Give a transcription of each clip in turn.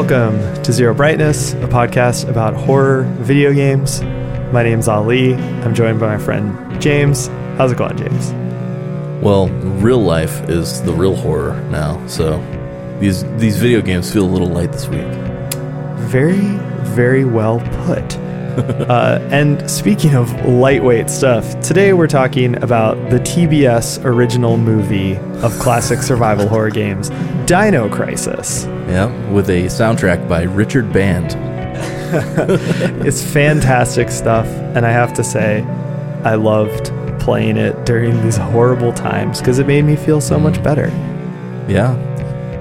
Welcome to Zero Brightness, a podcast about horror video games. My name's Ali. I'm joined by my friend James. How's it going, James? Well, real life is the real horror now, so these these video games feel a little light this week. Very, very well put. uh, and speaking of lightweight stuff, today we're talking about the TBS original movie of classic survival horror games, Dino Crisis. Yeah, with a soundtrack by Richard Band. it's fantastic stuff, and I have to say, I loved playing it during these horrible times because it made me feel so much better. Yeah,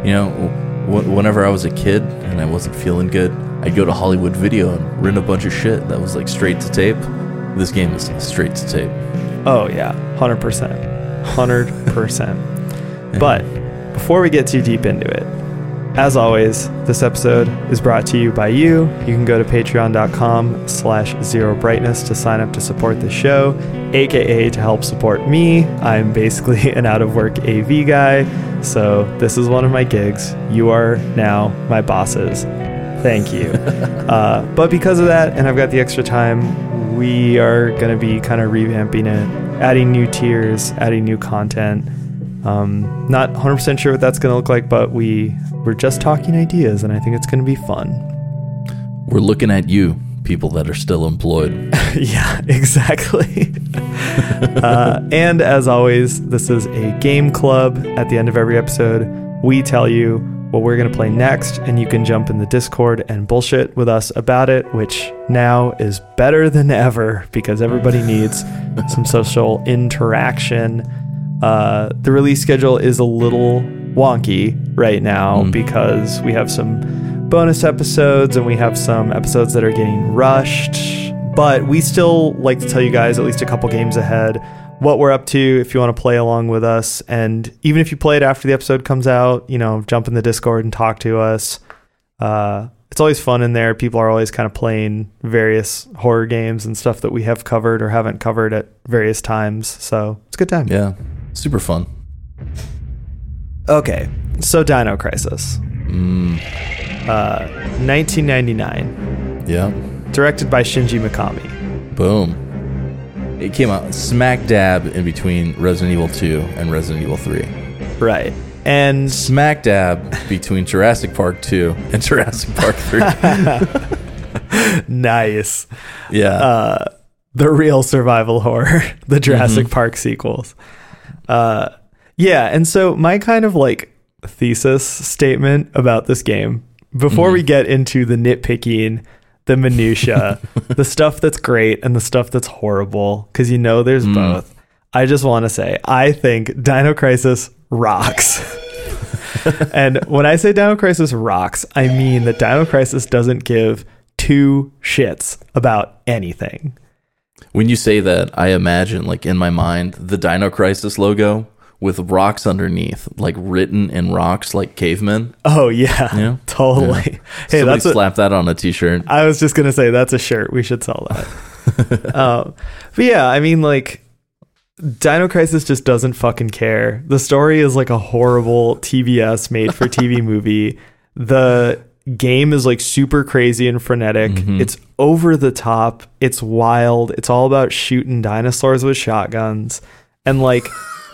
you know, w- whenever I was a kid and I wasn't feeling good, I'd go to Hollywood Video and rent a bunch of shit that was like straight to tape. This game is straight to tape. Oh yeah, hundred percent, hundred percent. But before we get too deep into it, as always, this episode is brought to you by you. You can go to patreon.com slash zero brightness to sign up to support the show, aka to help support me. I'm basically an out of work AV guy, so this is one of my gigs. You are now my bosses. Thank you. uh, but because of that, and I've got the extra time, we are going to be kind of revamping it, adding new tiers, adding new content. Um, not 100% sure what that's going to look like, but we we're just talking ideas, and I think it's going to be fun. We're looking at you, people that are still employed. yeah, exactly. uh, and as always, this is a game club. At the end of every episode, we tell you what we're going to play next, and you can jump in the Discord and bullshit with us about it, which now is better than ever because everybody needs some social interaction. Uh, the release schedule is a little wonky right now Mm. because we have some bonus episodes and we have some episodes that are getting rushed. But we still like to tell you guys at least a couple games ahead what we're up to if you want to play along with us. And even if you play it after the episode comes out, you know, jump in the Discord and talk to us. Uh, it's always fun in there. People are always kind of playing various horror games and stuff that we have covered or haven't covered at various times. So it's a good time. Yeah, super fun. Okay, so Dino Crisis, Mm, uh, 1999, yeah, directed by Shinji Mikami. boom. It came out smack dab in between Resident Evil 2 and Resident Evil 3. Right. And Smack dab between Jurassic Park 2 and Jurassic Park 3. nice. yeah. Uh, the real survival horror, the Jurassic Park sequels. Uh, yeah, and so my kind of like thesis statement about this game before we get into the nitpicking, the minutia, the stuff that's great and the stuff that's horrible, because you know there's both. I just want to say I think Dino Crisis rocks. and when I say Dino Crisis rocks, I mean that Dino Crisis doesn't give two shits about anything. When you say that, I imagine, like in my mind, the Dino Crisis logo with rocks underneath, like written in rocks, like cavemen. Oh yeah, Yeah. totally. Hey, Somebody that's slap that on a t-shirt. I was just gonna say. That's a shirt. We should sell that. um, but yeah, I mean, like, Dino Crisis just doesn't fucking care. The story is like a horrible TBS made for TV movie. The game is like super crazy and frenetic. It's over the top. It's wild. It's all about shooting dinosaurs with shotguns. And like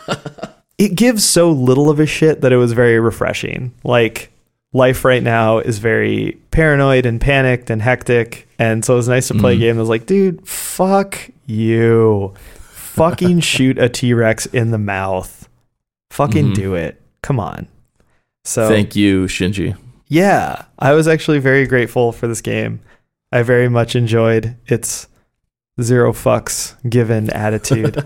it gives so little of a shit that it was very refreshing. Like life right now is very paranoid and panicked and hectic. And so it was nice to play a game that was like, dude, fuck you. Fucking shoot a T Rex in the mouth. Fucking Mhm. do it. Come on. So Thank you, Shinji. Yeah, I was actually very grateful for this game. I very much enjoyed its zero fucks given attitude.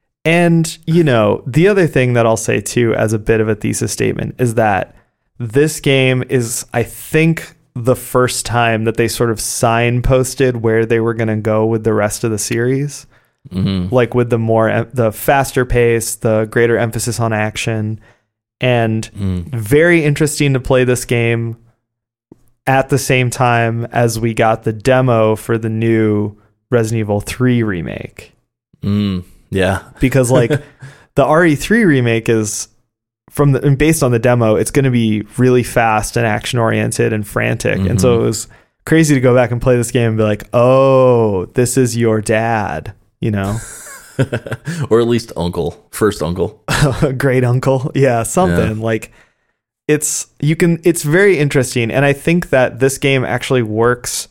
and, you know, the other thing that I'll say too, as a bit of a thesis statement, is that this game is, I think, the first time that they sort of signposted where they were going to go with the rest of the series hmm like with the more the faster pace, the greater emphasis on action, and Mm. very interesting to play this game at the same time as we got the demo for the new Resident Evil 3 remake. Mm. Yeah. Because like the RE3 remake is from the and based on the demo, it's going to be really fast and action oriented and frantic. And so Mhm. it was crazy to go back and play this game and be like, "Oh, this is your dad," you know, or at least uncle, first uncle. great uncle, yeah, something like. It's you can. It's very interesting, and I think that this game actually works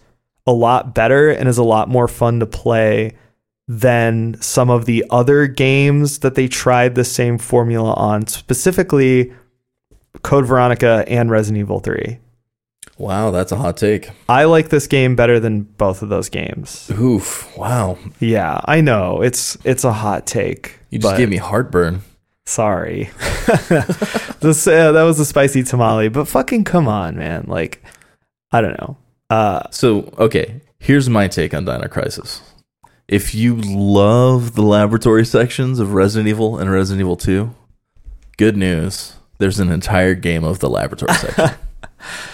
a lot better and is a lot more fun to play than some of the other games that they tried the same formula on, specifically Code Veronica and Resident Evil 3. Wow, that's a hot take. I like this game better than both of those games. Oof. Wow. Yeah, I know. It's it's a hot take. You just gave me heartburn. sorry. this uh, that was a spicy tamale, but fucking come on, man. Like I don't know. Uh So, okay, here's my take on Dino Crisis. If you love the laboratory sections of Resident Evil and Resident Evil 2, good news. There's an entire game of the laboratory section.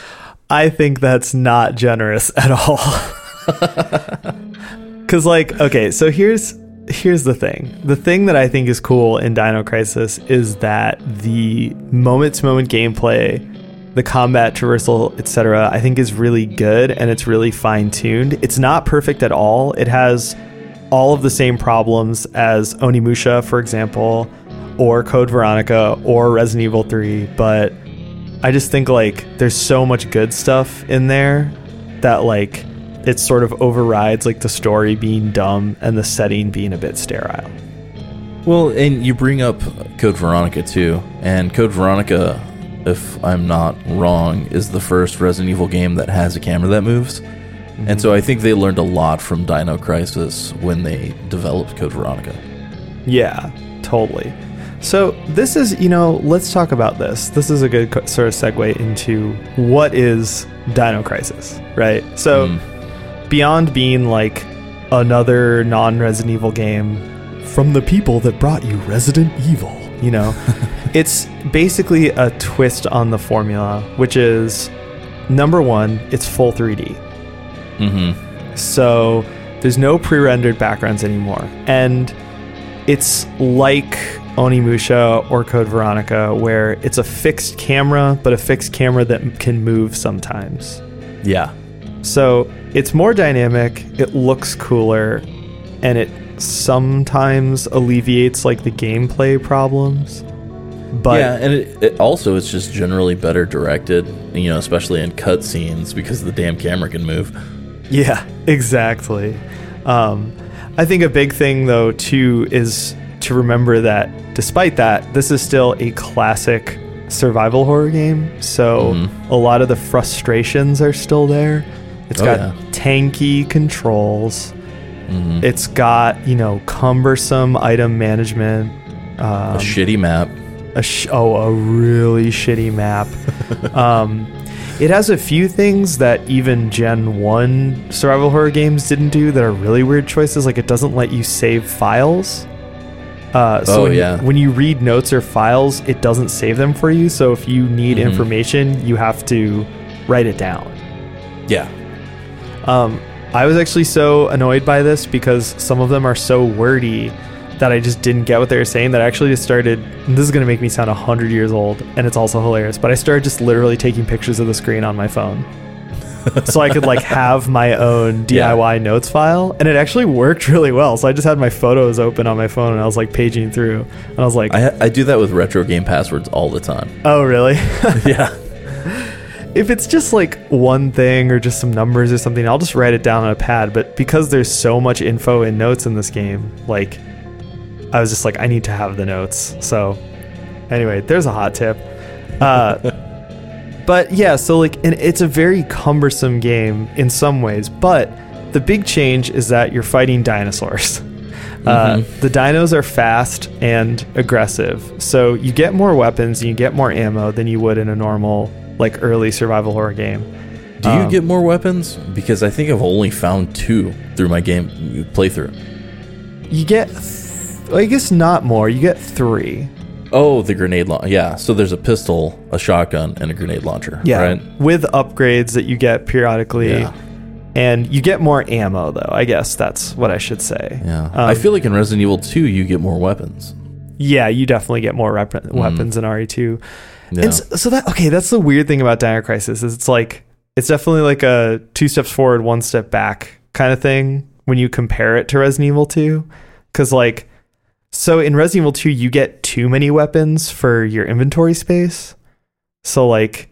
I think that's not generous at all. Cuz like okay, so here's here's the thing. The thing that I think is cool in Dino Crisis is that the moment to moment gameplay, the combat traversal, etc., I think is really good and it's really fine tuned. It's not perfect at all. It has all of the same problems as Onimusha, for example, or Code Veronica or Resident Evil 3, but I just think like there's so much good stuff in there that like it sort of overrides like the story being dumb and the setting being a bit sterile. well, and you bring up Code Veronica too. And Code Veronica, if I'm not wrong, is the first Resident Evil game that has a camera that moves. And mm-hmm. so I think they learned a lot from Dino Crisis when they developed Code Veronica. Yeah, totally. So this is, you know, let's talk about this. This is a good co- sort of segue into what is Dino Crisis, right? So Mm. beyond being like another non-Resident Evil game from the people that brought you Resident Evil, you know, it's basically a twist on the formula, which is number one, it's full 3D. Mm-hmm. So there's no pre-rendered backgrounds anymore. And it's like Onimusha or Code Veronica where it's a fixed camera, but a fixed camera that can move sometimes. Yeah. So it's more dynamic, it looks cooler, and it sometimes alleviates like the gameplay problems. But yeah, and it, it also it's just generally better directed, you know, especially in cutscenes because the damn camera can move. Yeah, exactly. Um, I think a big thing, though, too, is to remember that despite that, this is still a classic survival horror game. So Mhm. a lot of the frustrations are still there. It's Oh, got yeah. tanky controls. hmm It's got, you know, cumbersome item management. Um, a shitty map. a sh- oh a really shitty map um it has a few things that even gen 1 survival horror games didn't do that are really weird choices like it doesn't let you save files uh, so Oh, when, yeah. when you read notes or files it doesn't save them for you so if you need Mhm. information you have to write it down Yeah. um, I was actually so annoyed by this because some of them are so wordy that I just didn't get what they were saying that I actually just started and this is going to make me sound 100 years old and it's also hilarious but I started just literally taking pictures of the screen on my phone so I could like have my own Yeah. DIY notes file and it actually worked really well so I just had my photos open on my phone and I was like paging through and I was like I, I do that with retro game passwords all the time. oh really yeah. if it's just like one thing or just some numbers or something, I'll just write it down on a pad. But because there's so much info and notes in this game, like I was just like, I need to have the notes. So anyway, there's a hot tip. Uh, but yeah, so like, and it's a very cumbersome game in some ways. But the big change is that you're fighting dinosaurs. Uh, Mhm. the dinos are fast and aggressive, so you get more weapons and you get more ammo than you would in a normal, like early survival horror game. Do you Um, get more weapons? Because I think I've only found two through my game playthrough. You get, th- I guess not more. You get three. Oh, the grenade launcher. Yeah, so there's a pistol, a shotgun, and a grenade launcher. Right? with upgrades that you get periodically, Yeah. and you get more ammo. Though I guess that's what I should say. Yeah. Um, I feel like in Resident Evil 2, you get more weapons. Yeah, you definitely get more rep- weapons in RE2. Yeah. And so, so that okay, that's the weird thing about Dino Crisis is it's like it's definitely like a two steps forward, one step back kind of thing when you compare it to Resident Evil 2 cuz like so in Resident Evil 2 you get too many weapons for your inventory space. So like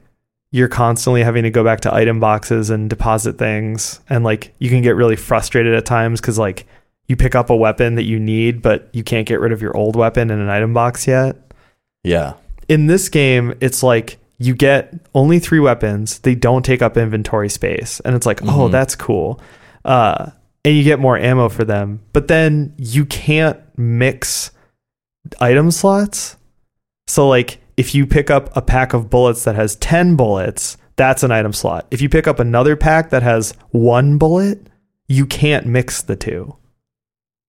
you're constantly having to go back to item boxes and deposit things and like you can get really frustrated at times cuz like you pick up a weapon that you need but you can't get rid of your old weapon in an item box yet yeah. in this game, it's like you get only three weapons. They don't take up inventory space, and it's like, oh, Mhm. that's cool. Uh, and you get more ammo for them, but then you can't mix item slots. So, like, if you pick up a pack of bullets that has ten bullets, that's an item slot. If you pick up another pack that has one bullet, you can't mix the two.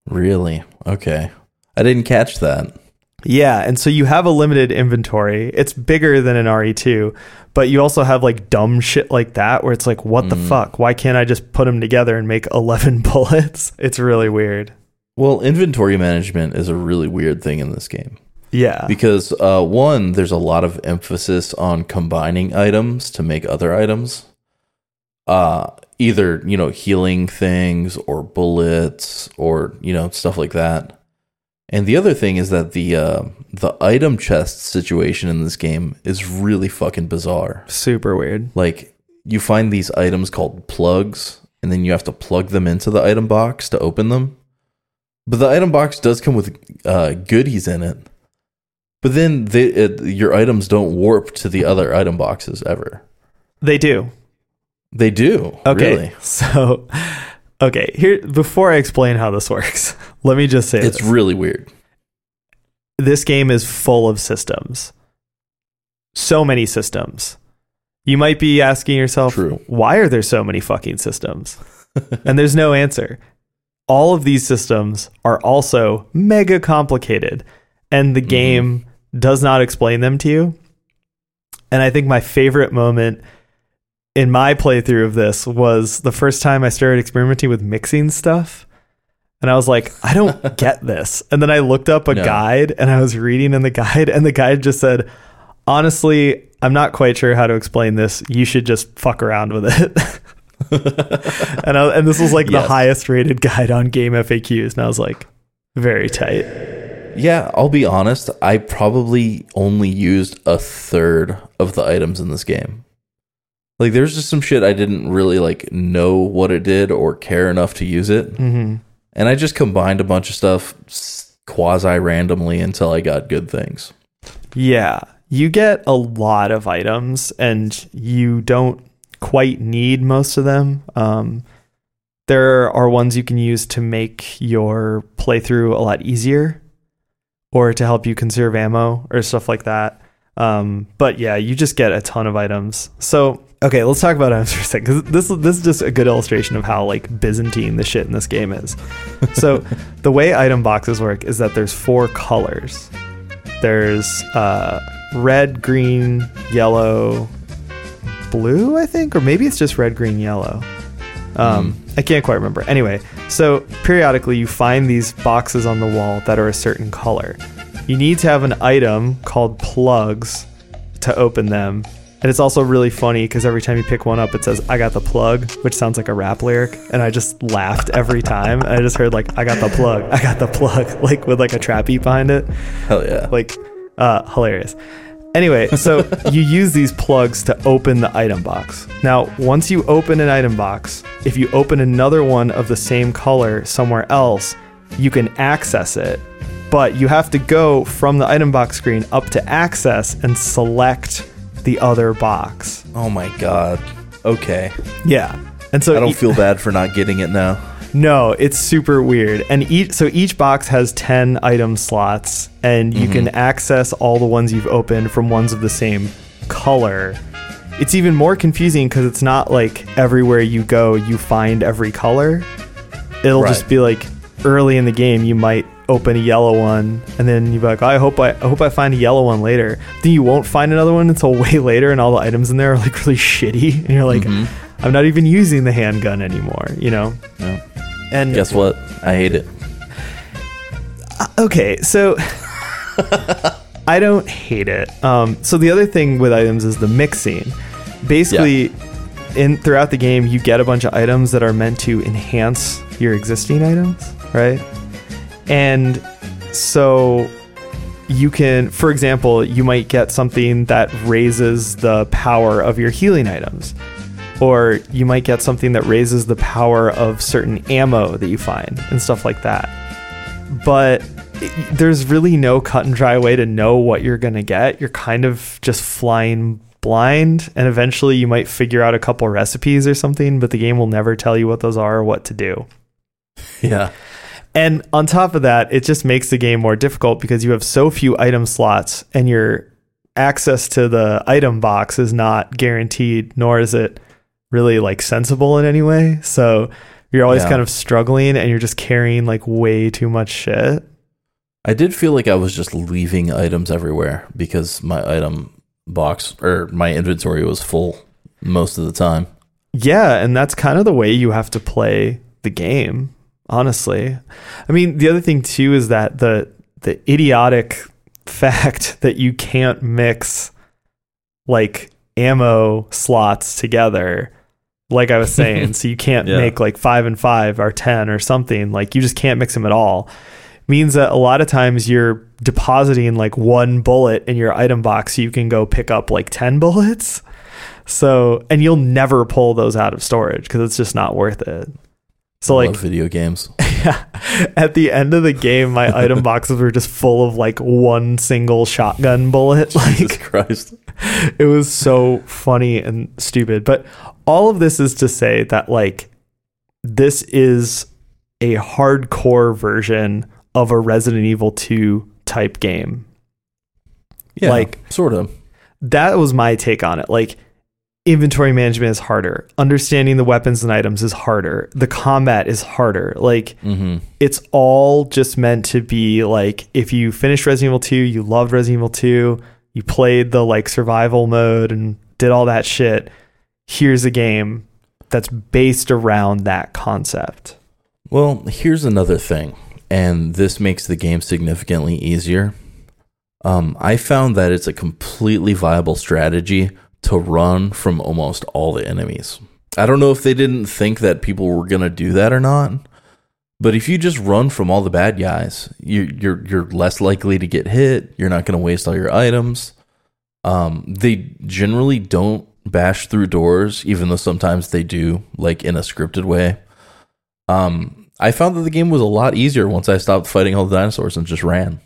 Really? Okay. I didn't catch that. Yeah, and so you have a limited inventory. It's bigger than an RE2, but you also have like dumb shit like that where it's like, what the Mm. fuck? Why can't I just put them together and make 11 bullets? It's really weird. Well, inventory management is a really weird thing in this game Yeah. because uh, one, there's a lot of emphasis on combining items to make other items. Uh, either you know healing things or bullets or you know stuff like that. And the other thing is that the uh, the item chest situation in this game is really fucking bizarre. Super weird. Like you find these items called plugs, and then you have to plug them into the item box to open them. But the item box does come with uh, goodies in it. But then they, it, your items don't warp to the other item boxes ever. They do. They do. Okay. Really. So, okay, here, before I explain how this works, let me just say It's this. really weird. this game is full of systems. So many systems. You might be asking yourself, True. why are there so many fucking systems? and there's no answer. All of these systems are also mega complicated, and the mm-hmm. game does not explain them to you. And I think my favorite moment in my playthrough of this was the first time I started experimenting with mixing stuff. And I was like, I don't get this. And then I looked up a No. guide and I was reading in the guide, and the guide just said, honestly, I'm not quite sure how to explain this. You should just fuck around with it. and I, and this was like the highest rated guide on GameFAQs, and I was like, very tight. Yeah, I'll be honest. I probably only used a third of the items in this game. Like, there's just some shit I didn't really like know what it did or care enough to use it, hmm and I just combined a bunch of stuff quasi randomly until I got good things. Yeah, you get a lot of items, and you don't quite need most of them. Um, there are ones you can use to make your playthrough a lot easier, or to help you conserve ammo or stuff like that. Um, but yeah, you just get a ton of items. So okay, let's talk about items for a second because this this is just a good illustration of how like Byzantine the shit in this game is. So the way item boxes work is that there's four colors. There's uh, red, green, yellow, blue, I think, or maybe it's just red, green, yellow. Um, I can't quite remember. Anyway, so periodically you find these boxes on the wall that are a certain color. You need to have an item called plugs to open them. And it's also really funny because every time you pick one up, it says, I got the plug, which sounds like a rap lyric. And I just laughed every time. I just heard, like, I got the plug, I got the plug, like with like a trap beat behind it Hell yeah! like uh hilarious anyway so you use these plugs to open the item box now once you open an item box if you open another one of the same color somewhere else you can access it but you have to go from the item box screen up to access and select the other box oh my god. Okay, yeah and so I don't e- feel bad for not getting it now. No, it's super weird. And each so each box has 10 item slots and you can mm-hmm. access all the ones you've opened from ones of the same color. It's even more confusing cuz it's not like everywhere you go you find every color. It'll Right. just be like early in the game you might open a yellow one and then you'll be like, I hope I, I hope I find a yellow one later. Then you won't find another one until way later and all the items in there are like really shitty and you're like Mhm. I'm not even using the handgun anymore, you know? No. And Guess what? I hate it. okay, so I don't hate it. Um, so the other thing with items is the mixing. Basically, in throughout the game, you get a bunch of items that are meant to enhance your existing items, right? And so you can, for example, you might get something that raises the power of your healing items. Or you might get something that raises the power of certain ammo that you find and stuff like that. But there's really no cut and dry way to know what you're going to get. You're kind of just flying blind, and eventually you might figure out a couple recipes or something, but the game will never tell you what those are or what to do. Yeah. And on top of that, it just makes the game more difficult because you have so few item slots and your access to the item box is not guaranteed, nor is it really like sensible in any way. So you're always Yeah. kind of struggling and you're just carrying like way too much shit. I did feel like I was just leaving items everywhere because my item box or my inventory was full most of the time. Yeah, and that's kind of the way you have to play the game, honestly. I mean, the other thing too is that the the idiotic fact that you can't mix like ammo slots together like I was saying, so you can't Yeah. make like 5 and 5 or 10 or something, like you just can't mix them at all. Means that a lot of times you're depositing like one bullet in your item box so you can go pick up like 10 bullets. So, and you'll never pull those out of storage because it's just not worth it. So, I like, video games. yeah, at the end of the game, my item boxes were just full of like one single shotgun bullet. Jesus Like, Christ. it was so funny and stupid. But all of this is to say that, like, this is a hardcore version of a Resident Evil 2 type game. Yeah, Like- sort of. that was my take on it. Like inventory management is harder. Understanding the weapons and items is harder. The combat is harder. Like hmm it's all just meant to be like if you finished Resident Evil 2, you loved Resident Evil 2, you played the like survival mode and did all that shit. Here's a game that's based around that concept. Well, here's another thing, and this makes the game significantly easier. Um, I found that it's a completely viable strategy to run from almost all the enemies. I don't know if they didn't think that people were gonna do that or not, but if you just run from all the bad guys, you, you're you're less likely to get hit. You're not gonna waste all your items. Um, they generally don't bash through doors, even though sometimes they do, like in a scripted way. Um, I found that the game was a lot easier once I stopped fighting all the dinosaurs and just ran.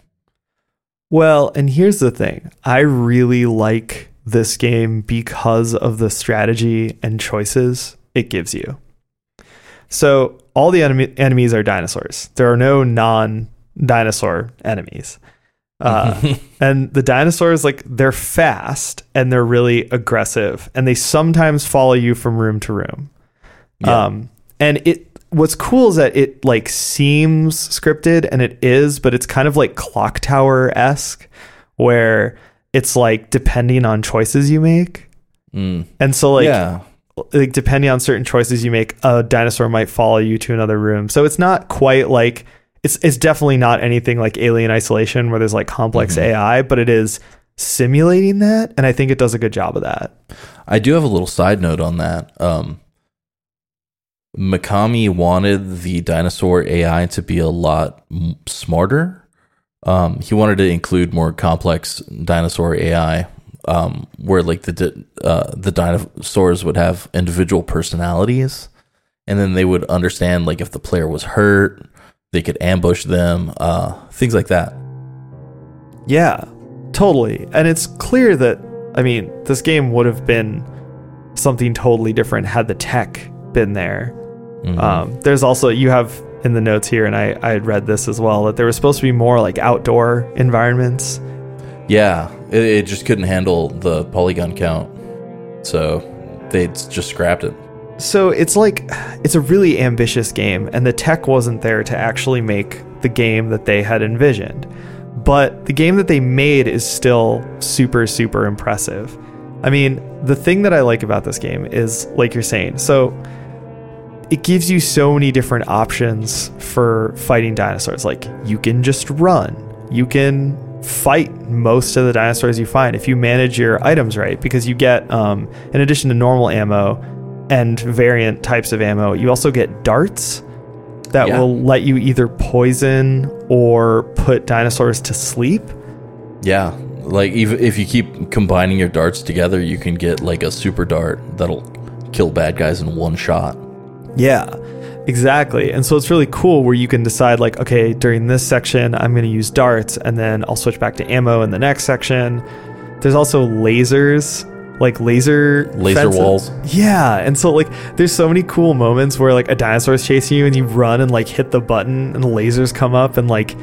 Well, and here's the thing. I really like this game because of the strategy and choices it gives you. So, all the enemy- enemies are dinosaurs. There are no non dinosaur enemies. Uh, and the dinosaurs, like, they're fast and they're really aggressive and they sometimes follow you from room to room. Yeah. Um, and it, what's cool is that it like seems scripted and it is, but it's kind of like clock tower esque where it's like depending on choices you make. Mm. And so like, yeah, like depending on certain choices you make, a dinosaur might follow you to another room. So it's not quite like it's it's definitely not anything like Alien Isolation where there's like complex Mhm. AI, but it is simulating that, and I think it does a good job of that. I do have a little side note on that. Um, Mikami wanted the dinosaur AI to be a lot smarter. Um, he wanted to include more complex dinosaur AI, um, where like the di- uh, the dinosaurs would have individual personalities, and then they would understand like if the player was hurt, they could ambush them, uh, things like that. Yeah, totally. And it's clear that, I mean, this game would have been something totally different had the tech been there. Mhm. Um, there's also, you have in the notes here, and I, I had read this as well, that there was supposed to be more like outdoor environments. Yeah, it, it just couldn't handle the polygon count, so they just scrapped it. So it's like, it's a really ambitious game, and the tech wasn't there to actually make the game that they had envisioned. But the game that they made is still super, super impressive. I mean, the thing that I like about this game is, like you're saying, so it gives you so many different options for fighting dinosaurs. Like, you can just run, you can fight most of the dinosaurs you find if you manage your items right because you get um, in addition to normal ammo and variant types of ammo you also get darts that Yeah. will let you either poison or put dinosaurs to sleep Yeah, like even if you keep combining your darts together, you can get like a super dart that'll kill bad guys in one shot. Yeah, exactly. And so it's really cool where you can decide, like, okay, during this section, I'm going to use darts, and then I'll switch back to ammo in the next section. There's also lasers, like laser Laser fences. walls. Yeah, and so like, there's so many cool moments where like a dinosaur is chasing you, and you run and like hit the button, and the lasers come up and like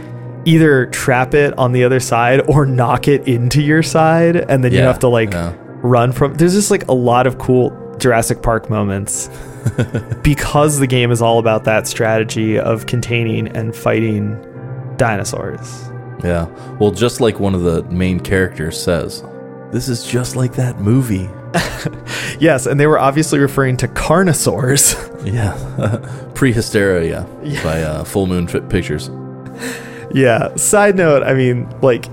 either trap it on the other side or knock it into your side, and then you have to like yeah. run from. There's just like a lot of cool Jurassic Park moments because the game is all about that strategy of containing and fighting dinosaurs. Yeah. Well, just like one of the main characters says, this is just like that movie. Yes, and they were obviously referring to carnosaurs. Yeah. Prehysteria by uh, Full Moon Pictures. yeah. Side note, I mean, like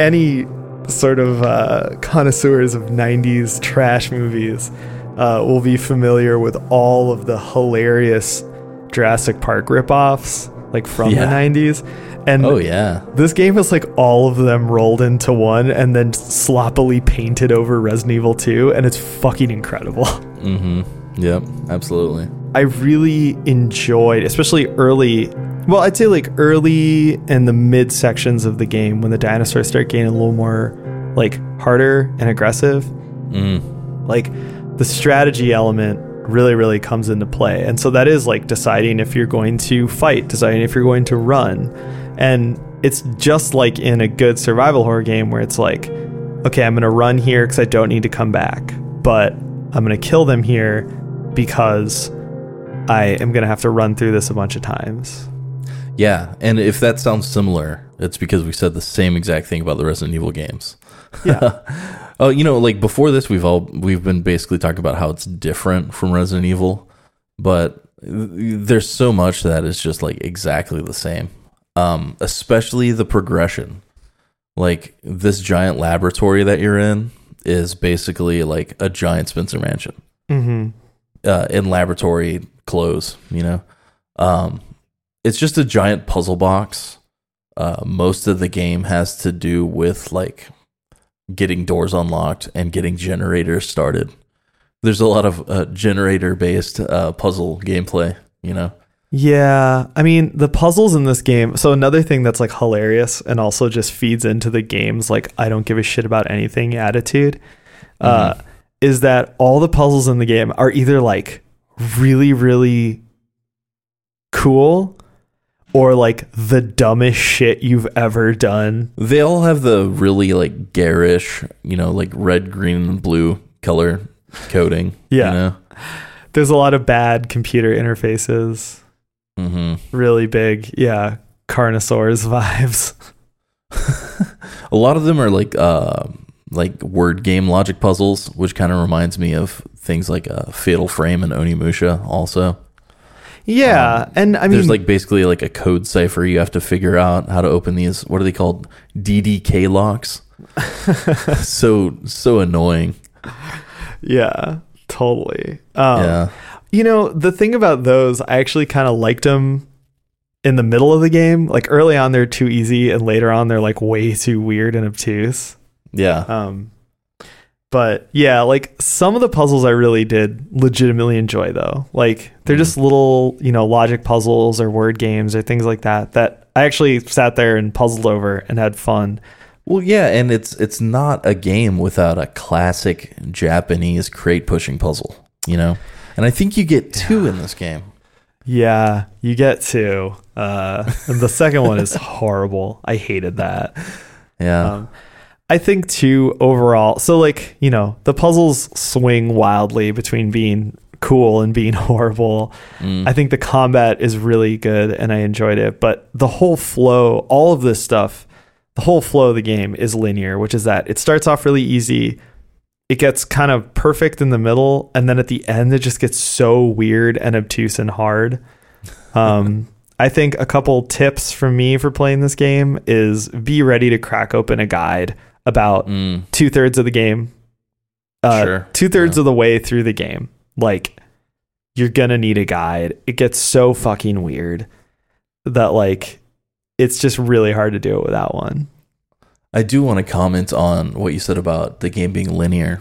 any sort of uh, connoisseurs of 90s trash movies uh, will be familiar with all of the hilarious Jurassic Park ripoffs, like from Yeah. the 90s. And Oh, yeah. This game is like all of them rolled into one and then sloppily painted over Resident Evil 2, and it's fucking incredible. Mm hmm. Yep. Absolutely. I really enjoyed, especially early. Well, I'd say like early and the mid sections of the game when the dinosaurs start getting a little more like harder and aggressive. Mm. Like the strategy element really, really comes into play. And so that is like deciding if you're going to fight, deciding if you're going to run. And it's just like in a good survival horror game where it's like, okay, I'm going to run here because I don't need to come back, but I'm going to kill them here because I am going to have to run through this a bunch of times. Yeah. And if that sounds similar, it's because we said the same exact thing about the Resident Evil games. Yeah. Oh, you know, like before this, we've all we've been basically talking about how it's different from Resident Evil, but there's so much that is just like exactly the same. Um, especially the progression. Like this giant laboratory that you're in is basically like a giant Spencer Mansion hmm uh, in laboratory clothes. You know, um, it's just a giant puzzle box. Uh, most of the game has to do with like getting doors unlocked and getting generators started. There's a lot of uh, generator based uh, puzzle gameplay. You know, Yeah, I mean the puzzles in this game. So another thing that's like hilarious and also just feeds into the game's like I don't give a shit about anything attitude, uh, is that all the puzzles in the game are either like really really cool or like the dumbest shit you've ever done. they all have the really like garish, you know, like red, green, and blue color coding. Yeah. you know? There's a lot of bad computer interfaces. hmm Really big, yeah, Carnosaurs vibes. A lot of them are like uh like word game logic puzzles, which kind of reminds me of things like uh, Fatal Frame and Onimusha. Also, Yeah, and I mean, there's like basically like a code cipher you have to figure out how to open these. What are they called? DDK locks. so so annoying. yeah, totally. Um, yeah. You know, the thing about those, I actually kind of liked them in the middle of the game. Like early on, they're too easy, and later on, they're like way too weird and obtuse. Yeah. Um, but yeah, like some of the puzzles I really did legitimately enjoy though. Like they're just little, you know, logic puzzles or word games or things like that that I actually sat there and puzzled over and had fun. Well, yeah, and it's it's not a game without a classic Japanese crate pushing puzzle, you know. And I think you get two in this game. Yeah, you get two. Uh, and the second one is horrible. I hated that. Yeah. Um, I think too overall. So like you know the puzzles swing wildly between being cool and being horrible. Mm. I think the combat is really good and I enjoyed it. But the whole flow, all of this stuff, the whole flow of the game is linear, which is that it starts off really easy. It gets kind of perfect in the middle, and then at the end, it just gets so weird and obtuse and hard. Um, I think a couple tips from me for playing this game is be ready to crack open a guide about Mm, two thirds of the game. Uh, Sure. Two thirds Yeah. of the way through the game. Like, you're gonna need a guide. It gets so fucking weird that like it's just really hard to do it without one. I do want to comment on what you said about the game being linear.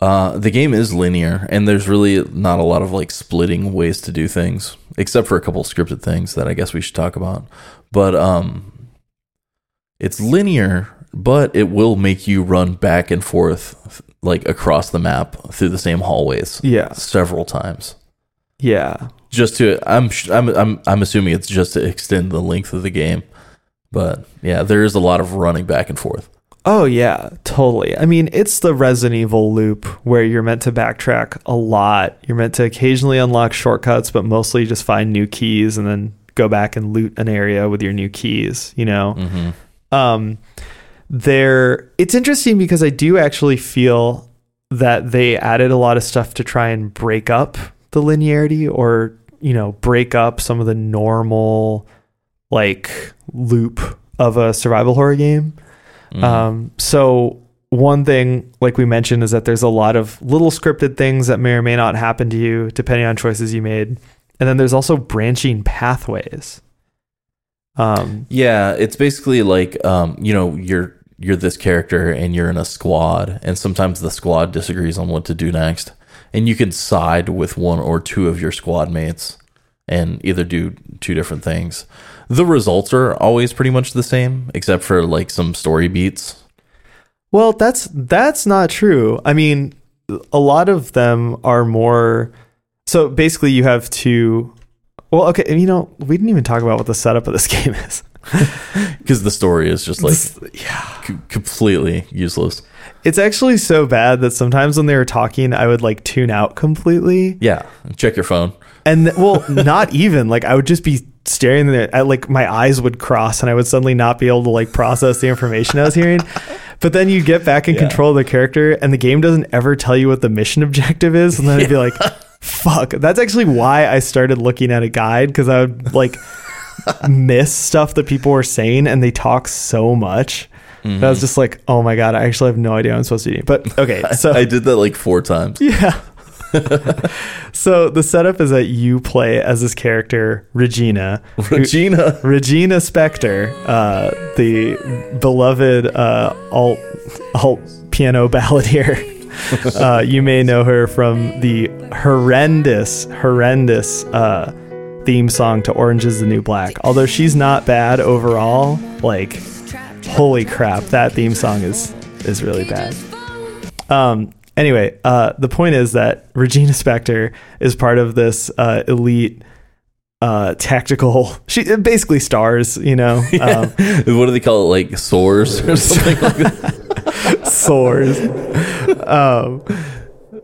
Uh, the game is linear, and there's really not a lot of like splitting ways to do things, except for a couple scripted things that I guess we should talk about. But um, it's linear, but it will make you run back and forth like across the map through the same hallways Yeah. several times. Yeah. Just to, I'm, I'm, I'm, I'm assuming it's just to extend the length of the game. But yeah, there is a lot of running back and forth. Oh yeah, totally. I mean, it's the Resident Evil loop where you're meant to backtrack a lot. You're meant to occasionally unlock shortcuts, but mostly just find new keys and then go back and loot an area with your new keys, you know. Mm-hmm. Um there it's interesting because I do actually feel that they added a lot of stuff to try and break up the linearity or, you know, break up some of the normal like loop of a survival horror game. Mhm. Um, so one thing, like we mentioned, is that there's a lot of little scripted things that may or may not happen to you depending on choices you made, and then there's also branching pathways. Um, Yeah, it's basically like um, you know, you're you're this character and you're in a squad, and sometimes the squad disagrees on what to do next, and you can side with one or two of your squad mates and either do two different things. The results are always pretty much the same, except for like some story beats. well, that's that's not true. I mean, a lot of them are more. So basically, you have two. Well, okay, you know, we didn't even talk about what the setup of this game is. Because the story is just like yeah. c- completely useless. It's actually so bad that sometimes when they were talking, I would like tune out completely. Yeah, check your phone. And th- well, not even like I would just be staring there. I, like my eyes would cross, and I would suddenly not be able to like process the information I was hearing. But then you get back in Yeah. control of the character, and the game doesn't ever tell you what the mission objective is, and then I'd be like, "Fuck!" That's actually why I started looking at a guide because I would like miss stuff that people were saying, and they talk so much. that I was just like, "Oh my god!" I actually have no idea what I'm supposed to do. But okay, so I did that like four times. yeah. so the setup is that you play as this character, Regina. who- Regina. Regina Spektor, uh, the beloved uh, alt, alt piano balladeer. uh, you may know her from the horrendous, horrendous uh, theme song to Orange is the New Black. Although she's not bad overall, like, holy crap, that theme song is is really bad. Um, anyway, uh, the point is that Regina Spektor is part of this uh, elite uh, tactical. She basically stars, you know, um, what do they call it? Like sores or something like that? soars, um,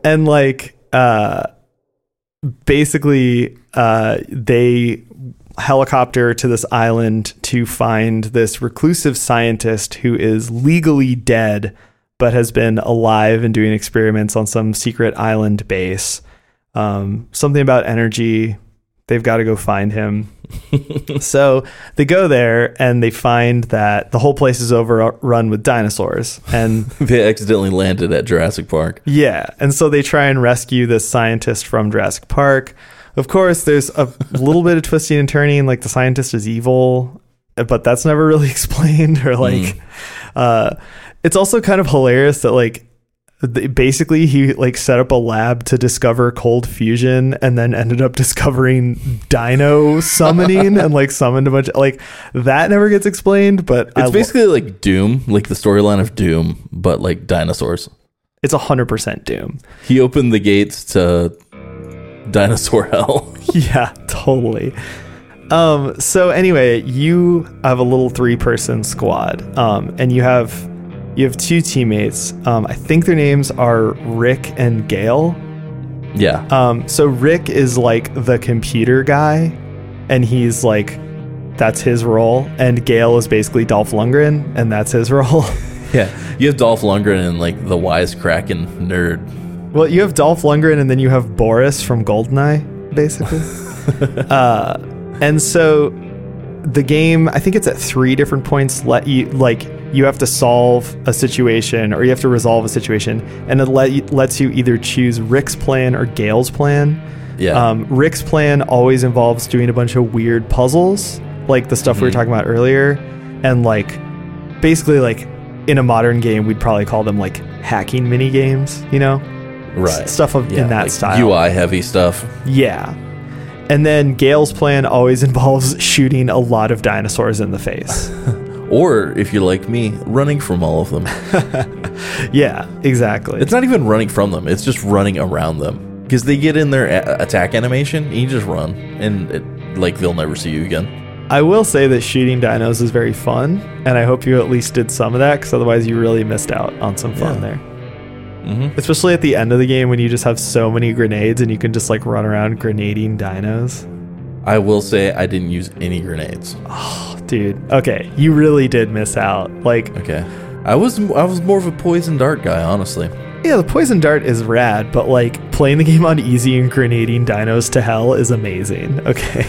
and like uh, basically uh, they helicopter to this island to find this reclusive scientist who is legally dead but has been alive and doing experiments on some secret island base. Um, something about energy. They've got to go find him. so they go there and they find that the whole place is overrun with dinosaurs. And they accidentally landed at Jurassic Park. yeah, and so they try and rescue this scientist from Jurassic Park. Of course, there's a little bit of twisting and turning, like the scientist is evil, but that's never really explained. Or like, uh, it's also kind of hilarious that like basically he like set up a lab to discover cold fusion and then ended up discovering dino summoning and like summoned a bunch like that never gets explained but I It's lo- basically like Doom, like the storyline of Doom, but like dinosaurs. it's 100% doom He opened the gates to dinosaur hell. yeah, totally. Um, so anyway, you have a little three-person squad, um, and you have you have two teammates. Um, I think their names are Rick and Gail. yeah. Um, so Rick is like the computer guy, and he's like that's his role, and Gail is basically Dolph Lundgren, and that's his role. Yeah. You have Dolph Lundgren and like the wisecracking nerd. Well, you have Dolph Lundgren, and then you have Boris from Goldeneye, basically. uh, And so the game, I think it's at three different points. Let you like you have to solve a situation or you have to resolve a situation, and it let lets you either choose Rick's plan or Gail's plan. Yeah. Um, Rick's plan always involves doing a bunch of weird puzzles, like the stuff we were Mhm. talking about earlier, and like basically like in a modern game we'd probably call them like hacking mini games, you know, right. S- stuff of Yeah, in that like style. UI heavy stuff. Yeah. And then Gail's plan always involves shooting a lot of dinosaurs in the face. Or if you're like me, running from all of them. yeah, exactly. It's not even running from them, it's just running around them. Because they get in their a- attack animation, and you just run, and it, like they'll never see you again. I will say that shooting dinos is very fun, and I hope you at least did some of that, because otherwise you really missed out on some fun Yeah. there. Mm-hmm. Especially at the end of the game when you just have so many grenades and you can just like run around grenading dinos. I will say I didn't use any grenades. Oh, Dude, okay, you really did miss out. Like, Okay. I was I was more of a poison dart guy, honestly. yeah, the poison dart is rad, but like playing the game on easy and grenading dinos to hell is amazing. Okay.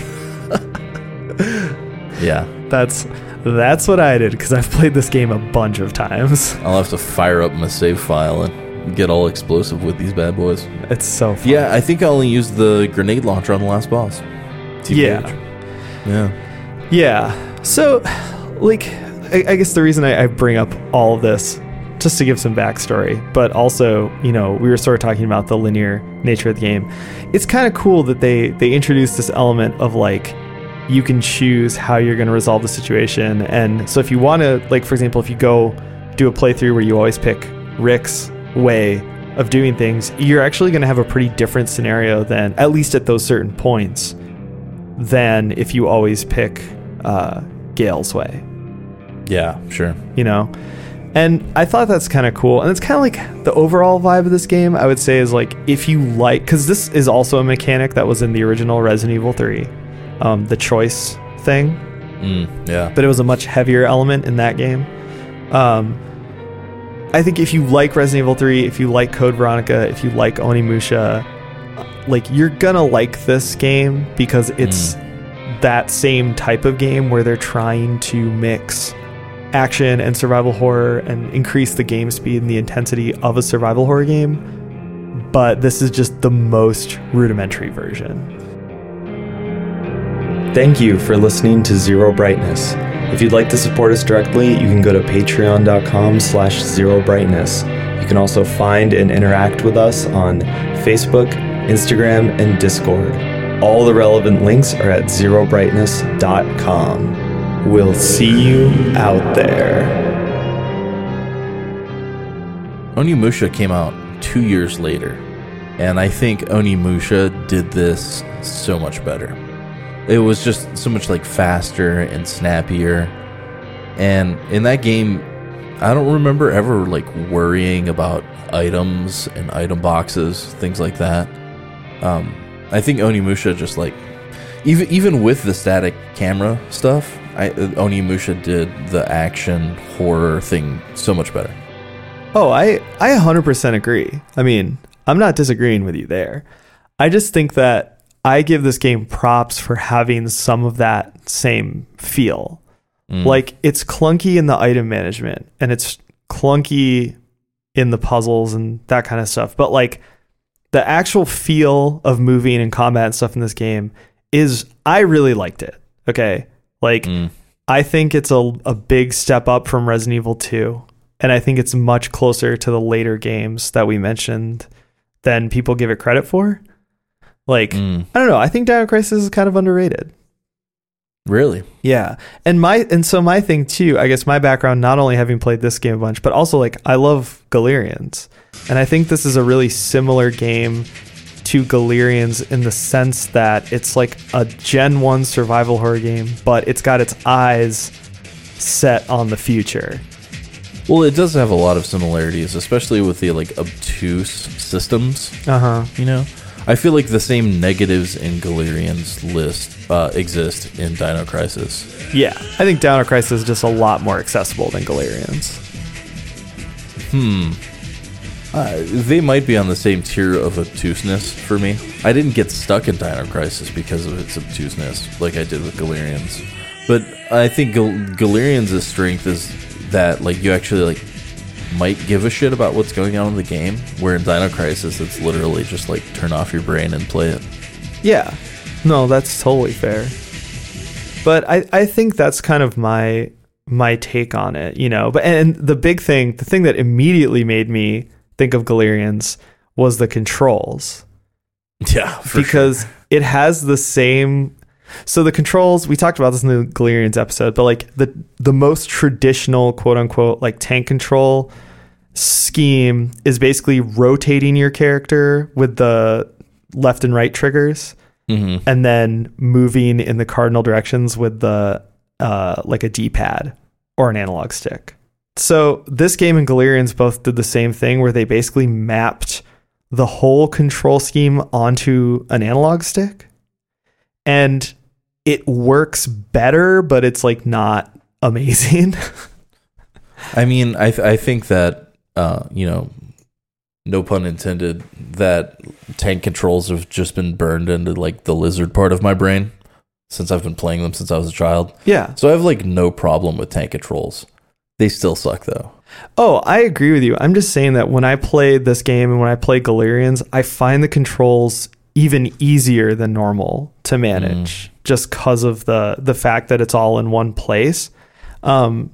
Yeah. That's that's what I did because I've played this game a bunch of times. I'll have to fire up my save file and get all explosive with these bad boys. It's so fun. Yeah, I think I only used the grenade launcher on the last boss. Yeah. Yeah. Yeah. So, like, I, I guess the reason I, I bring up all of this, just to give some backstory, but also, you know, we were sort of talking about the linear nature of the game. It's kind of cool that they they introduced this element of like you can choose how you're going to resolve the situation, and so if you want to, like, for example, if you go do a playthrough where you always pick Rick's way of doing things, you're actually going to have a pretty different scenario than at least at those certain points than if you always pick uh, Gail's way, Yeah, sure. you know? And I thought that's kind of cool. And it's kind of like the overall vibe of this game, I would say, is like if you like, because this is also a mechanic that was in the original Resident Evil 3, um, the choice thing, Mm, yeah. but it was a much heavier element in that game. Um, I think if you like Resident Evil 3, if you like Code Veronica, if you like Onimusha, like you're gonna like this game because hmm. it's that same type of game where they're trying to mix action and survival horror and increase the game speed and the intensity of a survival horror game. But this is just the most rudimentary version. Thank you for listening to Zero Brightness. If you'd like to support us directly, you can go to patreon.com slash zero brightness. You can also find and interact with us on Facebook, Instagram, and Discord. All the relevant links are at zerobrightness.com. We'll see you out there. Onimusha came out two years later, and I think Onimusha did this so much better. It was just so much like faster and snappier, and in that game, I don't remember ever like worrying about items and item boxes, things like that. Um, I think Onimusha just like even even with the static camera stuff, I, Onimusha did the action horror thing so much better. Oh, I I 100% agree. I mean, I'm not disagreeing with you there. I just think that I give this game props for having some of that same feel. Mm. Like it's clunky in the item management and it's clunky in the puzzles and that kind of stuff, but like the actual feel of moving and combat and stuff in this game is I really liked it. Okay? Like Mm. I think it's a, a big step up from Resident Evil 2. And I think it's much closer to the later games that we mentioned than people give it credit for. Like, Mm. I don't know. I think Dino Crisis is kind of underrated. Really? Yeah. And my and so my thing too, I guess my background not only having played this game a bunch, but also like I love Galerians. And I think this is a really similar game to Galerians in the sense that it's like a Gen 1 survival horror game, but it's got its eyes set on the future. Well, it does have a lot of similarities, especially with the like obtuse systems. Uh-huh. You know, I feel like the same negatives in Galerian's list uh, exist in Dino Crisis. Yeah. I think Dino Crisis is just a lot more accessible than Galerians. Hmm. Uh, they might be on the same tier of obtuseness for me. I didn't get stuck in Dino Crisis because of its obtuseness, like I did with Galerians. But I think Gal- Galerians' strength is that like you actually like might give a shit about what's going on in the game. Where in Dino Crisis, it's literally just like turn off your brain and play it. Yeah. No, that's totally fair. But I, I think that's kind of my my take on it, you know. But and the big thing, the thing that immediately made me think of Galerians was the controls. Yeah, because sure. it has the same so the controls we talked about this in the Galerians episode, but like the the most traditional quote unquote like tank control scheme is basically rotating your character with the left and right triggers mm-hmm. and then moving in the cardinal directions with the uh, like a D-pad or an analog stick. So this game and Galerians both did the same thing where they basically mapped the whole control scheme onto an analog stick. And it works better, but it's like not amazing. I mean, I th- I think that uh, you know, no pun intended, that tank controls have just been burned into like the lizard part of my brain since I've been playing them since I was a child. Yeah. So I have like no problem with tank controls. They still suck though. Oh, I agree with you. I'm just saying that when I play this game and when I play Galerians, I find the controls even easier than normal to manage mm. just because of the the fact that it's all in one place. Um,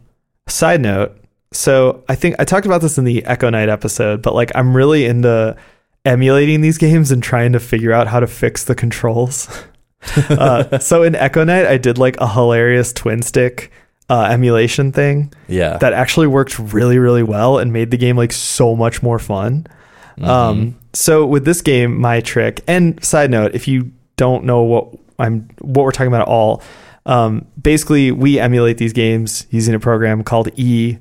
side note, so I think I talked about this in the Echo Night episode, but like I'm really into emulating these games and trying to figure out how to fix the controls. uh, so in Echo Night, I did like a hilarious twin stick uh, emulation thing. Yeah. That actually worked really, really well and made the game like so much more fun. Mm-hmm. Um, so with this game, my trick and side note, if you don't know what I'm, what we're talking about at all, um, basically we emulate these games using a program called EPSXE.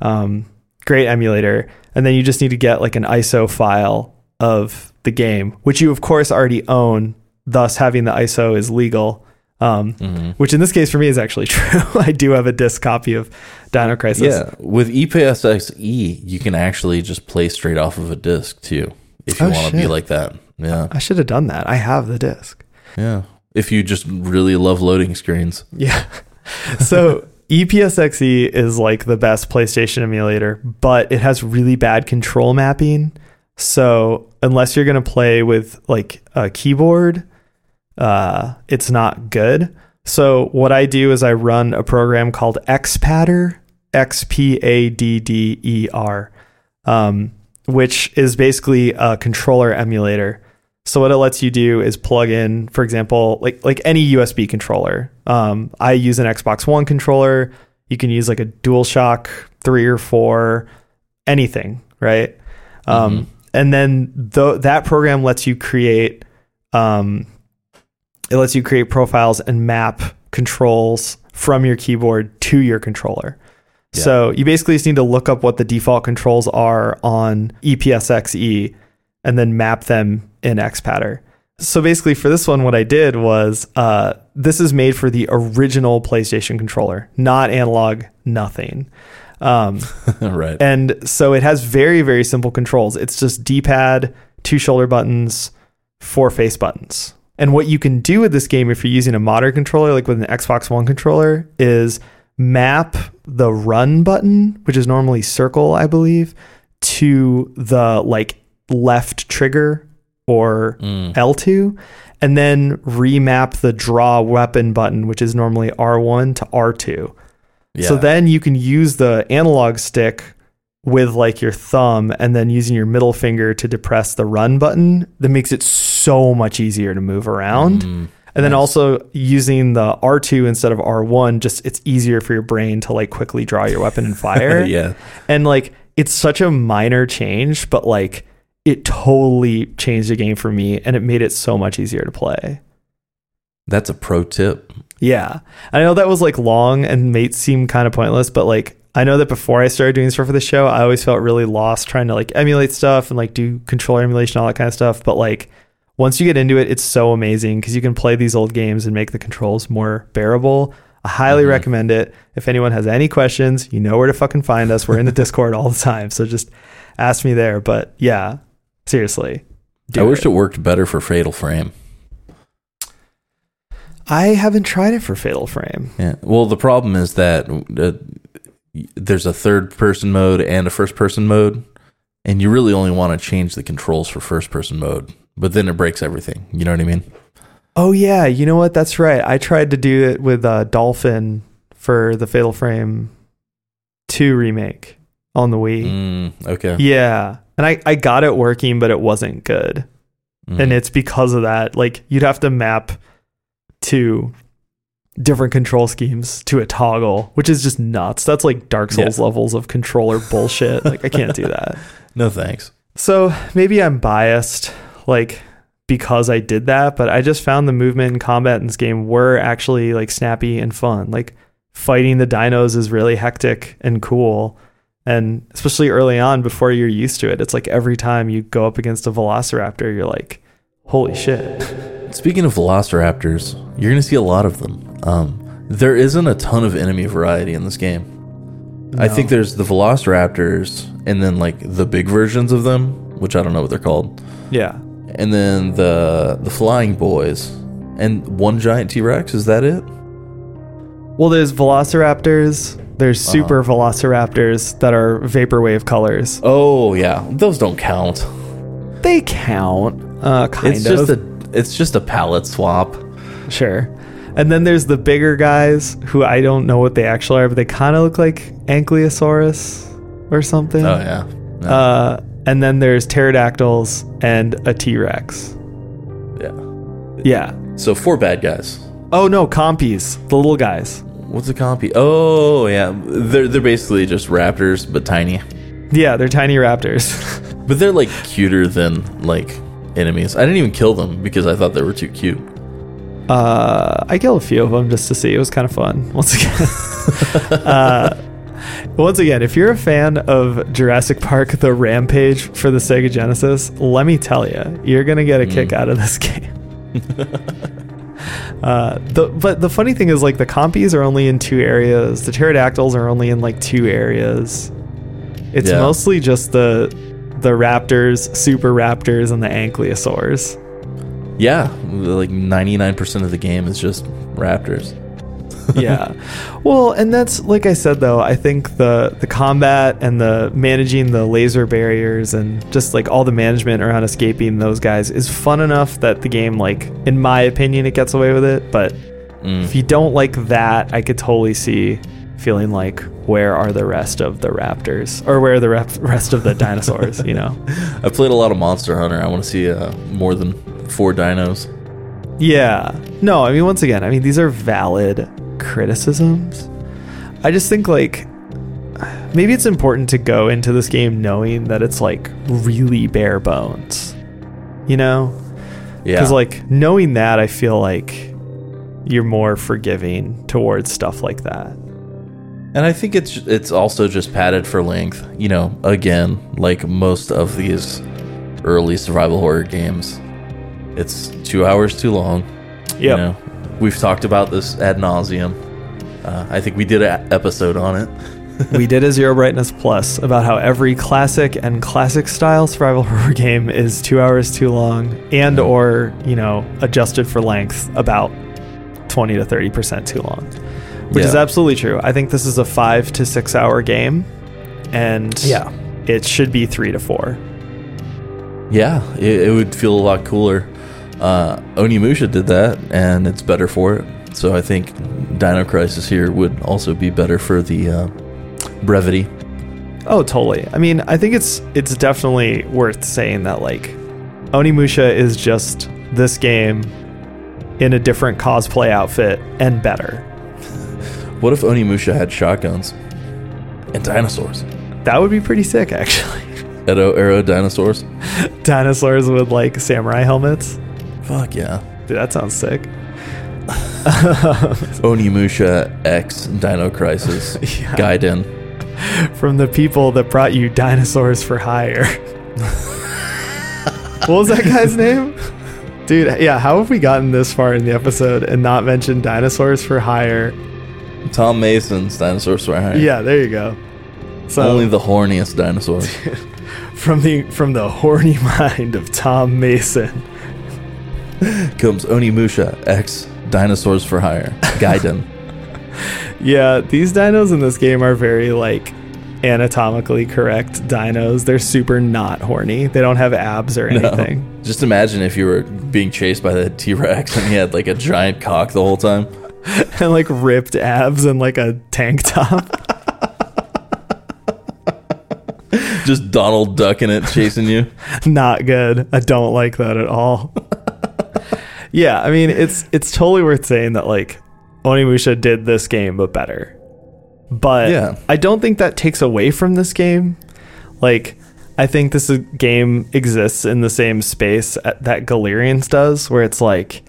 Um, great emulator. And then you just need to get like an ISO file of the game, which you of course already own. Thus, having the ISO is legal. Um, mm-hmm. Which in this case for me is actually true. I do have a disc copy of Dino Crisis. Yeah, with EPSXE, you can actually just play straight off of a disc too, if you oh, want to be like that. Yeah, I should have done that. I have the disc. Yeah, if you just really love loading screens. Yeah. So EPSXE is like the best PlayStation emulator, but it has really bad control mapping. So unless you're going to play with like a keyboard uh, it's not good. So what I do is I run a program called Xpadder, X P A D D E R, um, which is basically a controller emulator. So what it lets you do is plug in, for example, like like any USB controller. Um, I use an Xbox One controller. You can use like a DualShock three or four, anything, right? Um, mm-hmm. and then the, that program lets you create um, it lets you create profiles and map controls from your keyboard to your controller. Yeah. So you basically just need to look up what the default controls are on EPSXE and then map them in Xpadder. So basically, for this one, what I did was uh, this is made for the original PlayStation controller, not analog, nothing. Um, right. And so it has very, very simple controls. It's just D pad, two shoulder buttons, four face buttons. And what you can do with this game, if you're using a modern controller, like with an Xbox One controller, is map the run button, which is normally circle, I believe, to the like left trigger or mm. L2, and then remap the draw weapon button, which is normally R1 to R2. Yeah. So then you can use the analog stick with like your thumb and then using your middle finger to depress the run button that makes it so much easier to move around. Mm, and then also using the R2 instead of R1, just it's easier for your brain to like quickly draw your weapon and fire. yeah. And like it's such a minor change, but like it totally changed the game for me and it made it so much easier to play. That's a pro tip. Yeah. I know that was like long and may seem kind of pointless, but like I know that before I started doing stuff for the show, I always felt really lost trying to like emulate stuff and like do controller emulation, all that kind of stuff. But like once you get into it, it's so amazing because you can play these old games and make the controls more bearable. I highly Mhm. recommend it. If anyone has any questions, you know where to fucking find us. We're in the Discord all the time, so just ask me there. But yeah, seriously. I wish it. it worked better for Fatal Frame. I haven't tried it for Fatal Frame. Yeah. Well, the problem is that uh, there's a third person mode and a first person mode, and you really only want to change the controls for first person mode, but then it breaks everything. You know what I mean? Oh yeah, you know what? That's right. I tried to do it with uh, Dolphin for the Fatal Frame two remake on the Wii. Mm, okay. Yeah, and I I got it working, but it wasn't good, Mm. and it's because of that. Like you'd have to map to different control schemes to a toggle, which is just nuts. That's like Dark Souls levels of controller bullshit. Like I can't do that. no thanks. So maybe I'm biased, like because I did that, but I just found the movement and combat in this game were actually like snappy and fun. Like fighting the dinos is really hectic and cool. And especially early on before you're used to it, it's like every time you go up against a velociraptor, you're like, holy shit. Speaking of velociraptors, you're going to see a lot of them. Um, there isn't a ton of enemy variety in this game. I think there's the velociraptors and then like the big versions of them, which I don't know what they're called. Yeah. and then the the flying boys and one giant T-Rex is that it? Well, there's velociraptors, there's super velociraptors that are vaporwave colors. Oh yeah, those don't count. They count, uh, kind it's of. just a it's just a palette swap. Sure. And then there's the bigger guys who I don't know what they actually are, but they kind of look like Ankylosaurus or something. Oh yeah. No, Uh, and then there's pterodactyls and a T Rex. yeah. Yeah. So four bad guys. Oh no, compies, the little guys. What's a compy? Oh yeah, they're they're basically just raptors but tiny. Yeah, they're tiny raptors. But they're like cuter than like enemies. I didn't even kill them because I thought they were too cute. uh, I killed a few of them just to see. It was kind of fun. Once again. uh, once again, if you're a fan of Jurassic Park: The Rampage for the Sega Genesis, let me tell you, you're gonna get a kick out of this game. uh, the, but the funny thing is, like, the compies are only in two areas. The pterodactyls are only in like two areas. It's Yeah. mostly just the the raptors, super raptors, and the ankylosaurs. Yeah, like ninety nine percent of the game is just raptors. yeah. Well, and that's like I said though, I think the the combat and the managing the laser barriers and just like all the management around escaping those guys is fun enough that the game like in my opinion it gets away with it, but Mm. if you don't like that, I could totally see feeling like where are the rest of the raptors or where are the rep- rest of the dinosaurs, you know. I've played a lot of Monster Hunter. I want to see uh, more than four dinos. Yeah. No, I mean, once again, I mean, these are valid criticisms. I just think, like, maybe it's important to go into this game knowing that it's, like, really bare bones. You know? Yeah, Because, like, knowing that, I feel like you're more forgiving towards stuff like that. And I think it's it's also just padded for length. You know, again, like most of these early survival horror games, it's two hours too long. You know, we've talked about this ad nauseum. Uh, I think we did an episode on it. we did a Zero Brightness Plus about how every classic and classic style survival horror game is two hours too long and or, you know, adjusted for length about 20 to 30% too long. Which is absolutely true. I think this is a five to six hour game and Yeah. it should be three to four. Yeah, it, it would feel a lot cooler. Uh, Onimusha did that, and it's better for it. So I think Dino Crisis here would also be better for the uh, brevity. Oh, totally. I mean, I think it's it's definitely worth saying that like Onimusha is just this game in a different cosplay outfit and better. What if Onimusha had shotguns and dinosaurs? That would be pretty sick, actually. Edo era dinosaurs? Dinosaurs with like samurai helmets. Fuck yeah. Dude, that sounds sick. Onimusha X Dino Crisis Yeah. Gaiden. From the people that brought you dinosaurs for hire. what was that guy's name? Dude, yeah, how have we gotten this far in the episode and not mentioned dinosaurs for hire Tom Mason's Dinosaurs For Hire. Yeah, there you go. So Only the horniest dinosaurs. from the from the horny mind of Tom Mason. comes Onimusha X Dinosaurs for Hire. Gaiden. Yeah, these dinos in this game are very like anatomically correct dinos. They're super not horny. They don't have abs or No. anything. Just imagine if you were being chased by the T Rex and he had like a giant cock the whole time. and like ripped abs and like a tank top. Just Donald Duck in it chasing you. not good. I don't like that at all. yeah, I mean it's it's totally worth saying that like Onimusha did this game but better. But Yeah. I don't think that takes away from this game. Like I think this game exists in the same space uh, that Galerians does where it's like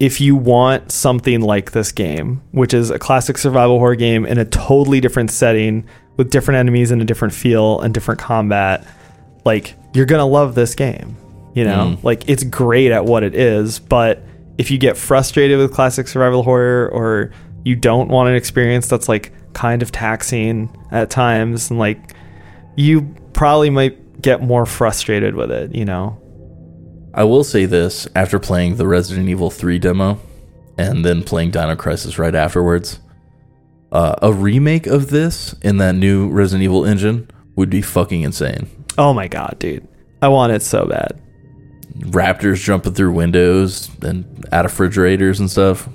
if you want something like this game, which is a classic survival horror game in a totally different setting with different enemies and a different feel and different combat, like you're gonna love this game. You know, Mm. like it's great at what it is, but if you get frustrated with classic survival horror or you don't want an experience that's like kind of taxing at times and like you probably might get more frustrated with it, you know. I will say this after playing the Resident Evil 3 demo and then playing Dino Crisis right afterwards. Uh, a remake of this in that new Resident Evil engine would be fucking insane. Oh my god, dude. I want it so bad. Raptors jumping through windows and out of refrigerators and stuff.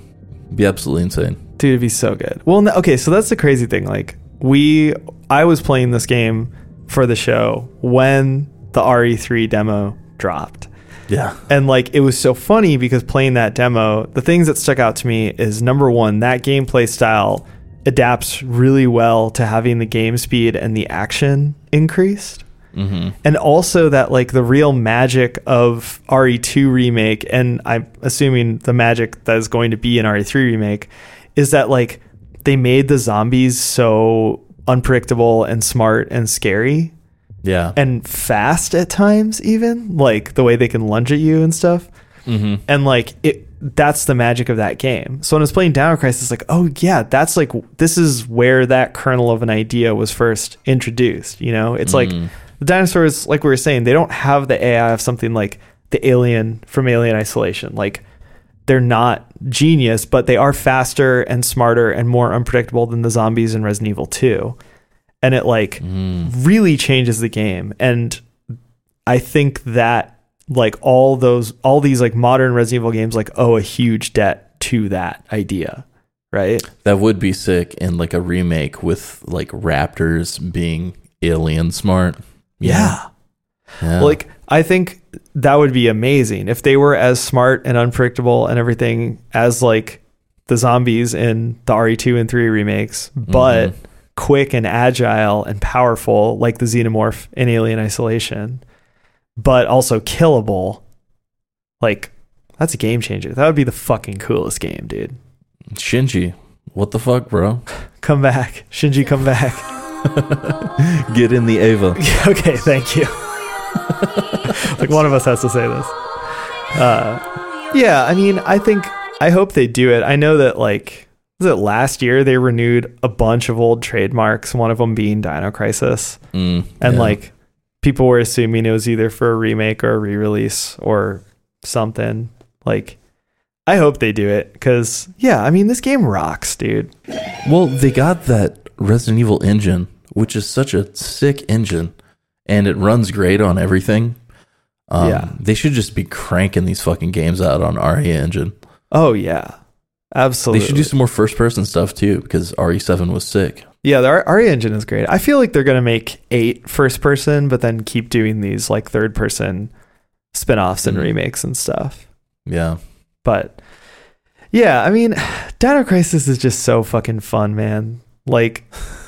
Be absolutely insane. Dude, it'd be so good. Well, no, okay, so that's the crazy thing. Like, we, I was playing this game for the show when the RE3 demo dropped. Yeah. And like, it was so funny because playing that demo, the things that stuck out to me is number one, that gameplay style adapts really well to having the game speed and the action increased. Mm-hmm. and also that like the real magic of RE2 remake and I'm assuming the magic that is going to be in RE3 remake is that like they made the zombies so unpredictable and smart and scary Yeah. and fast at times even like the way they can lunge at you and stuff mm-hmm. and like it that's the magic of that game so when i was playing Dino crisis like oh yeah that's like this is where that kernel of an idea was first introduced you know it's like Mm. the dinosaurs like we were saying they don't have the ai of something like the alien from alien isolation like they're not genius but they are faster and smarter and more unpredictable than the zombies in resident evil 2 and it like Mm. really changes the game and i think that like all those all these like modern resident evil games like owe a huge debt to that idea right That would be sick in like a remake with like raptors being alien smart. know? Yeah. like i think that would be amazing if they were as smart and unpredictable and everything as like the zombies in the re2 and 3 remakes but Mhm. Quick and agile and powerful like the xenomorph in alien isolation but also killable. Like that's a game changer. That would be the fucking coolest game dude. Shinji, what the fuck, bro? come back. Shinji come back. Get in the Eva. okay thank you. Like one of us has to say this. Uh yeah i mean i think i hope they do it. I know that like was it last year they renewed a bunch of old trademarks one of them being dino crisis Mm, and yeah. like people were assuming it was either for a remake or a re-release or something like i hope they do it because yeah i mean this game rocks dude Well, they got that Resident Evil engine, which is such a sick engine, and it runs great on everything. Um, Yeah. They should just be cranking these fucking games out on RE engine. oh yeah absolutely They should do some more first person stuff too, because RE7 was sick. yeah the RE engine is great i feel like they're gonna make eight first person but then keep doing these like third person spin-offs and Mhm. remakes and stuff Yeah. but yeah i mean dino crisis is just so fucking fun man like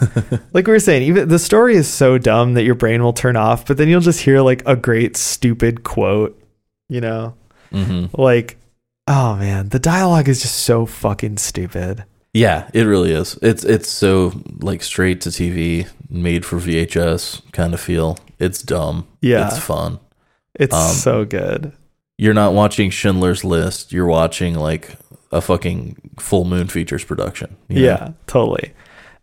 like we were saying even the story is so dumb that your brain will turn off but then you'll just hear like a great stupid quote you know hmm like oh man the dialogue is just so fucking stupid Yeah, it really is. It's it's so like straight to TV, made for VHS kind of feel. It's dumb. Yeah. It's fun. it's Um, so good You're not watching Schindler's List. You're watching like a fucking full moon features production. know? Yeah, totally.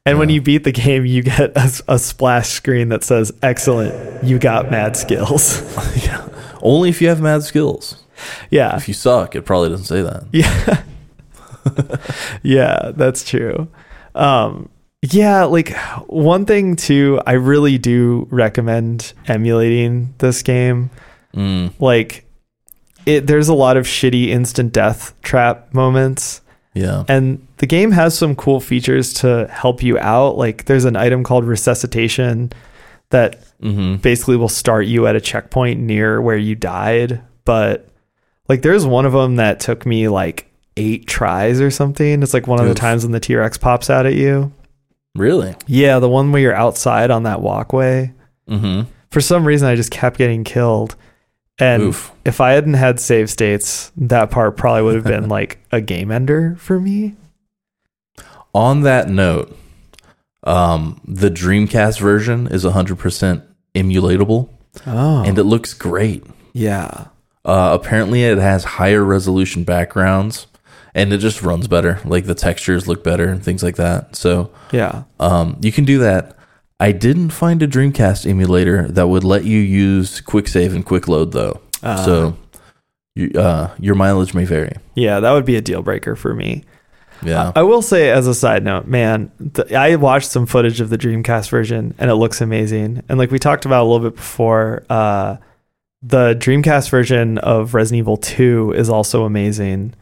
And when you beat the game, you get a, a splash screen that says, Excellent, you got mad skills. yeah. Only if you have mad skills. Yeah. If you suck, it probably doesn't say that. Yeah. yeah, that's true. Um, yeah, like one thing too, I really do recommend emulating this game. Mm, Like it there's a lot of shitty instant death trap moments yeah. and the game has some cool features to help you out. Like there's an item called resuscitation that hmm basically will start you at a checkpoint near where you died. But like there's one of them that took me like eight tries or something. It's like one of the Oof. times when the T Rex pops out at you. Really? Yeah, the one where you're outside on that walkway. hmm For some reason, I just kept getting killed. And Oof. if I hadn't had save states, that part probably would have been like a game ender for me. On that note, um, the Dreamcast version is 100% emulatable Oh, and it looks great. yeah. Uh, apparently, it has higher resolution backgrounds and it just runs better. Like the textures look better and things like that. So Yeah. um, you can do that. I didn't find a Dreamcast emulator that would let you use quick save and quick load though. Uh, so you, uh, your mileage may vary. yeah, that would be a deal breaker for me. Yeah. I will say, as a side note, man, the, I watched some footage of the Dreamcast version and it looks amazing. And like we talked about a little bit before, uh, the Dreamcast version of Resident Evil 2 is also amazing.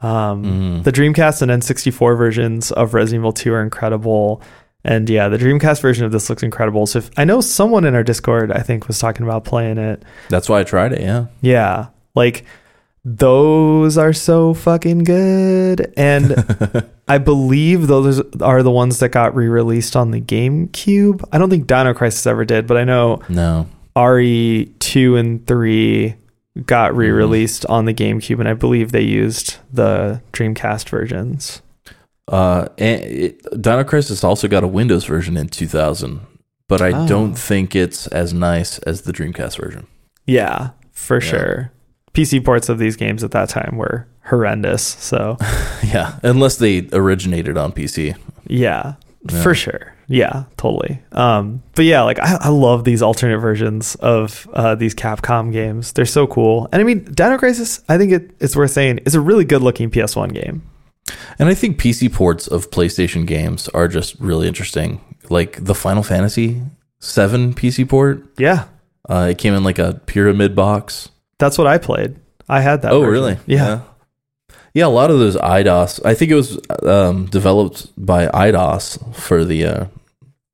Um, mm. The Dreamcast and N64 versions of Resident Evil 2 are incredible. And yeah, the Dreamcast version of this looks incredible. So if, I know someone in our Discord, I think, was talking about playing it. That's why I tried it. Yeah. Yeah. Like those are so fucking good. And I believe those are the ones that got re released on the GameCube. I don't think Dino Crisis ever did, but I know. No. RE 2 and 3 got mm-hmm. re-released mm-hmm. on the GameCube and I believe they used the Dreamcast versions. Uh, and it, Dino Crisis also got a Windows version in 2000, but I oh. don't think it's as nice as the Dreamcast version. Yeah, for yeah. sure. PC ports of these games at that time were horrendous. So, yeah, unless they originated on PC. Yeah, yeah. for sure. Yeah, totally. Um, but yeah, like I, I love these alternate versions of uh, these Capcom games. They're so cool. And I mean, Dino Crisis, I think it, it's worth saying, is a really good looking PS1 game. And I think PC ports of PlayStation games are just really interesting. Like the Final Fantasy 7 PC port, Yeah, uh, it came in like a pyramid box. that's what I played. I had that. oh, version. really? Yeah. yeah. A lot of those Eidos. I think it was um, developed by Eidos for the uh,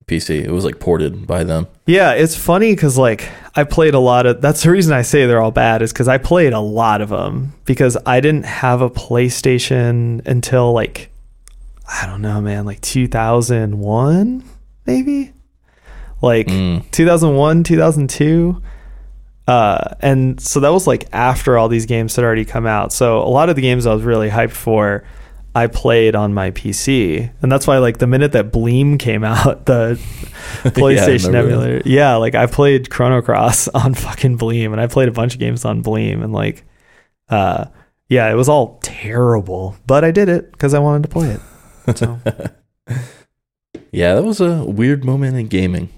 PC. It was like ported by them. Yeah, it's funny because like I played a lot of. That's the reason I say they're all bad is because I played a lot of them because I didn't have a PlayStation until like I don't know, man, like 2001 maybe, like Mm. 2001, 2002. Uh, and so that was like after all these games had already come out. So a lot of the games I was really hyped for, I played on my PC, and that's why like the minute that Bleem came out, the PlayStation that. emulator, yeah, like I played Chrono Cross on fucking Bleem, and I played a bunch of games on Bleem, and like, uh, yeah, it was all terrible, but I did it because I wanted to play it. So Yeah, that was a weird moment in gaming.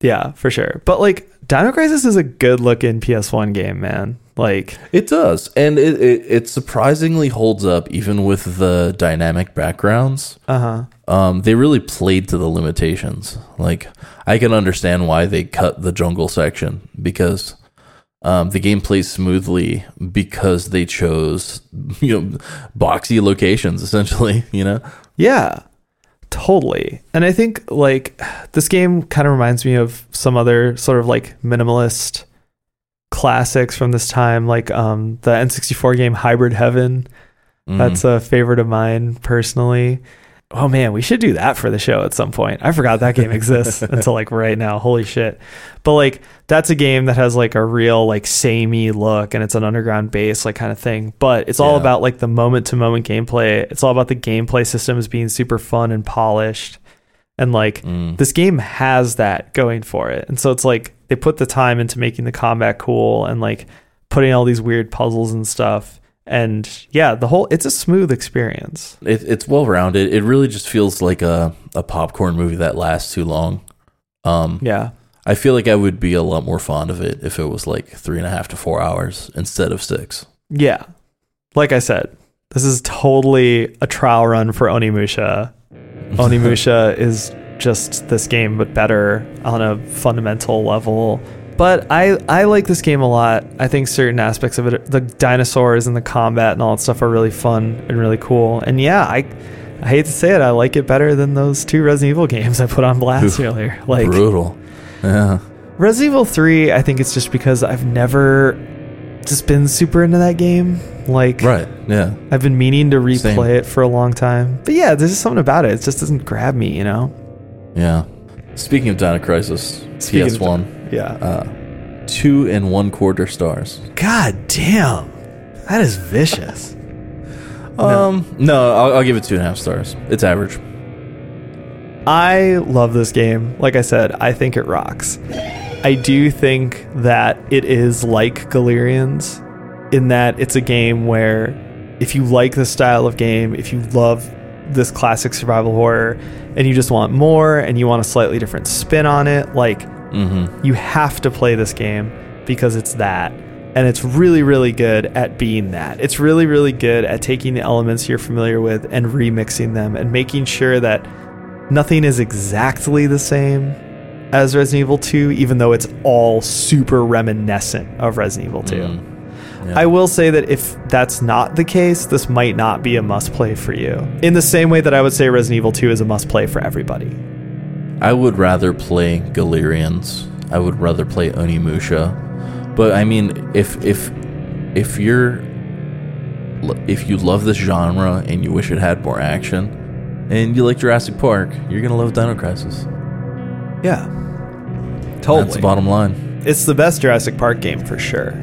yeah, for sure. But like, Dino Crisis is a good looking PS1 game, man. Like, It does, and it, it it surprisingly holds up even with the dynamic backgrounds. uh huh. Um, they really played to the limitations. Like I can understand why they cut the jungle section because um, the game plays smoothly because they chose you know boxy locations essentially. You know, Yeah, totally. And I think like this game kind of reminds me of some other sort of like minimalist classics from this time, like um, the N64 game Hybrid Heaven. Mm. That's a favorite of mine personally. Oh man, we should do that for the show at some point. I forgot that game exists until like right now. Holy shit. But like that's a game that has like a real like samey look and it's an underground base like kind of thing. But it's all Yeah. about like the moment to moment gameplay. It's all about the gameplay systems being super fun and polished. And like Mm. this game has that going for it. And so it's like they put the time into making the combat cool and like putting all these weird puzzles and stuff. And yeah, the whole it's a smooth experience. It, it's well rounded. It really just feels like a, a popcorn movie that lasts too long. Um, Yeah. I feel like I would be a lot more fond of it if it was like three and a half to four hours instead of six. Yeah. Like I said, this is totally a trial run for Onimusha. Onimusha is just this game, but better on a fundamental level. But I, I like this game a lot. I think certain aspects of it, the dinosaurs and the combat and all that stuff, are really fun and really cool. And yeah, I, I hate to say it, I like it better than those two Resident Evil games I put on blast earlier. Like Brutal. Yeah. Resident Evil 3, I think it's just because I've never just been super into that game. Like, Right. Yeah. I've been meaning to replay Same. it for a long time. But yeah, there's just something about it. It just doesn't grab me, you know? Yeah. Speaking of Dino Crisis, Speaking PS1, Yeah. uh, two and one quarter stars. God damn. That is vicious. Um, no, I'll, I'll give it two and a half stars. It's average. I love this game. Like I said, I think it rocks. I do think that it is like Galerians in that it's a game where if you like the style of game, if you love this classic survival horror and you just want more and you want a slightly different spin on it, like Mm-hmm. you have to play this game because it's that. And it's really, really good at being that. It's really, really good at taking the elements you're familiar with and remixing them and making sure that nothing is exactly the same as Resident Evil 2, even though it's all super reminiscent of Resident Evil 2. Mm-hmm. Yeah. I will say that if that's not the case, this might not be a must play for you. In the same way that I would say Resident Evil 2 is a must play for everybody. I would rather play Galerians. I would rather play Onimusha. But I mean, if if if you're if you love this genre and you wish it had more action, and you like Jurassic Park, you're gonna love Dino Crisis. Yeah. Totally. That's the bottom line. It's the best Jurassic Park game for sure.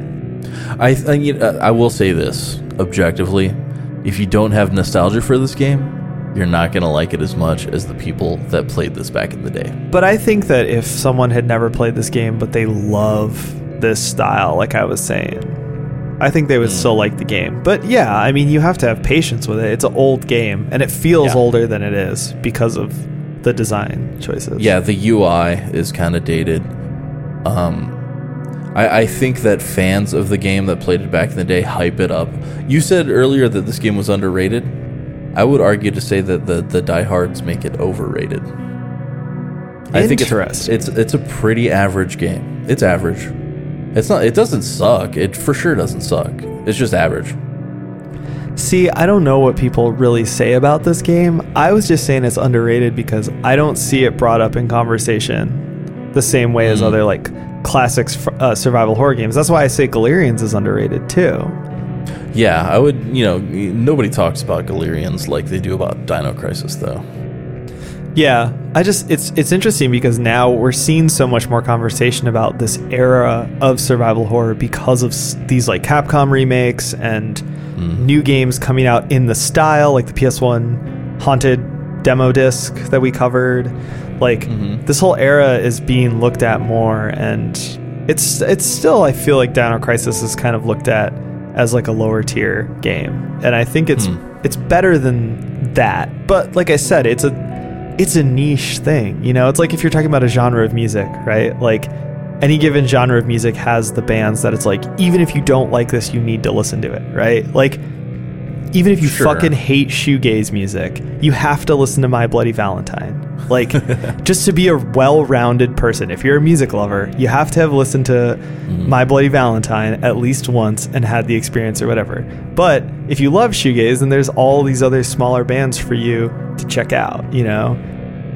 I I, you know, I will say this objectively: if you don't have nostalgia for this game, you're not gonna like it as much as the people that played this back in the day. But I think that if someone had never played this game but they love this style, like I was saying, I think they would still like the game. But yeah, I mean, you have to have patience with it. It's an old game and it feels Yeah. older than it is because of the design choices. Yeah, the UI is kind of dated. Um, I, I think that fans of the game that played it back in the day hype it up. You said earlier that this game was underrated. I would argue to say that the the diehards make it overrated. I think it's, it's it's a pretty average game. It's average. It's not. It doesn't suck. It for sure doesn't suck. It's just average. See, I don't know what people really say about this game. I was just saying it's underrated because I don't see it brought up in conversation the same way as Mm. other like classics uh, survival horror games. That's why I say Galerians is underrated too. Yeah, I would. You know, nobody talks about Galerians like they do about Dino Crisis, though. Yeah, I just it's it's interesting because now we're seeing so much more conversation about this era of survival horror because of s- these like Capcom remakes and new games coming out in the style like the PS1 Haunted demo disc that we covered. Like Mhm. this whole era is being looked at more and it's it's still I feel like Dino Crisis is kind of looked at as like a lower tier game. And I think it's Hmm. it's better than that. But like I said, it's a it's a niche thing. You know, it's like if you're talking about a genre of music, right? Like any given genre of music has the bands that it's like, even if you don't like this, you need to listen to it, right? Like, even if you Sure. fucking hate shoegaze music, you have to listen to My Bloody Valentine. Like, just to be a well rounded person, if you're a music lover, you have to have listened to My Bloody Valentine at least once and had the experience or whatever. But if you love shoegaze, then there's all these other smaller bands for you to check out, you know?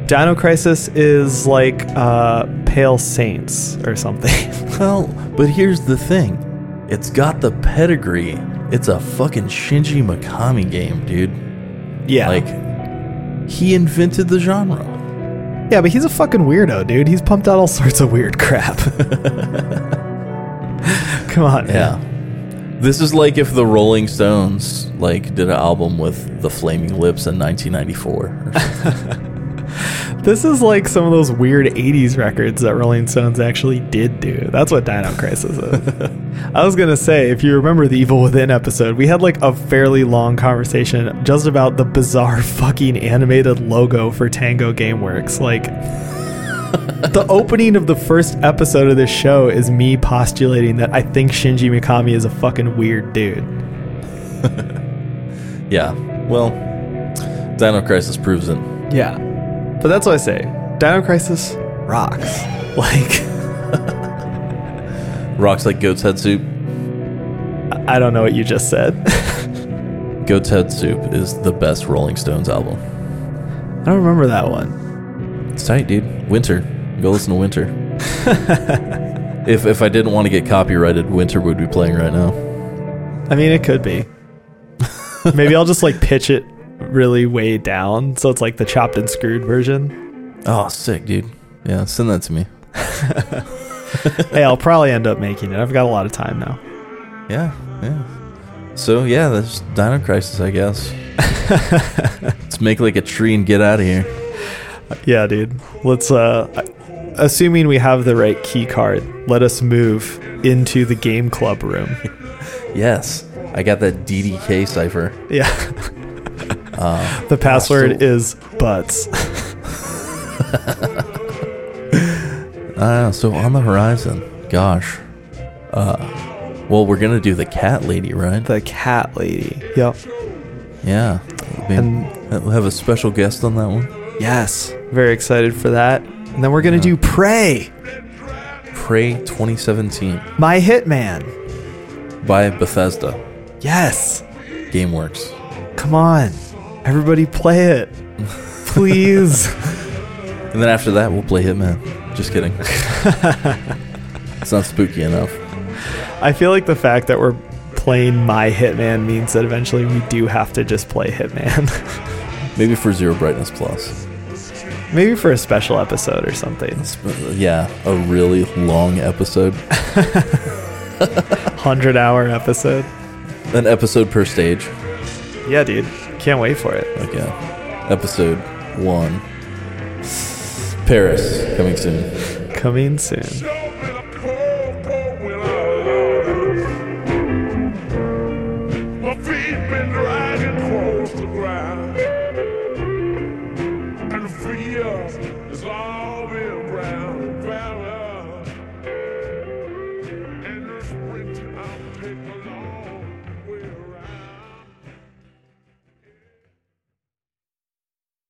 Dino Crisis is like uh, Pale Saints or something. Well, but here's the thing. It's got the pedigree. It's a fucking Shinji Mikami game, dude. yeah. Like, he invented the genre. yeah, but he's a fucking weirdo, dude. He's pumped out all sorts of weird crap. Come on. man. Yeah. This is like if the Rolling Stones like did an album with the Flaming Lips in 1994. This is like some of those weird 80s records that Rolling Stones actually did do. That's what Dino Crisis is. I was going to say, if you remember the Evil Within episode, we had like a fairly long conversation just about the bizarre fucking animated logo for Tango Gameworks. Like, the opening of the first episode of this show is me postulating that I think Shinji Mikami is a fucking weird dude. Yeah. Well, Dino Crisis proves it. Yeah. But that's what I say. Dino Crisis rocks. Like, Rocks like Goat's Head Soup. I don't know what you just said. Goat's Head Soup is the best Rolling Stones album. I don't remember that one. It's tight, dude. Winter. Go listen to Winter. if if I didn't want to get copyrighted, Winter would be playing right now. I mean, it could be. Maybe I'll just like pitch it really way down. So it's like the chopped and screwed version. Oh, sick, dude. Yeah, send that to me. hey, I'll probably end up making it. I've got a lot of time now. Yeah, yeah. So yeah, that's Dino Crisis, I guess. Let's make like a tree and get out of here. Yeah, dude. Let's uh assuming we have the right key card, let us move into the game club room. Yes, I got that DDK cipher. Yeah. Uh, The password so- is butts. uh, so on the horizon, gosh. Uh, well, we're gonna do the cat lady, right? the cat lady. Yep. Yeah. And we'll have a special guest on that one. yes, very excited for that. And then we're gonna do Prey, Prey 2017 My Hitman. by Bethesda Yes. GameWorks. Come on. Everybody play it. Please. And then after that, we'll play Hitman. Just kidding. it's not spooky enough. I feel like the fact that we're playing My Hitman means that eventually we do have to just play Hitman. Maybe for Zero Brightness Plus. Maybe for a special episode or something. Yeah, a really long episode. 100 hour episode. An episode per stage. Yeah, dude. Can't wait for it. Yeah. Episode one. Paris coming soon. Coming soon.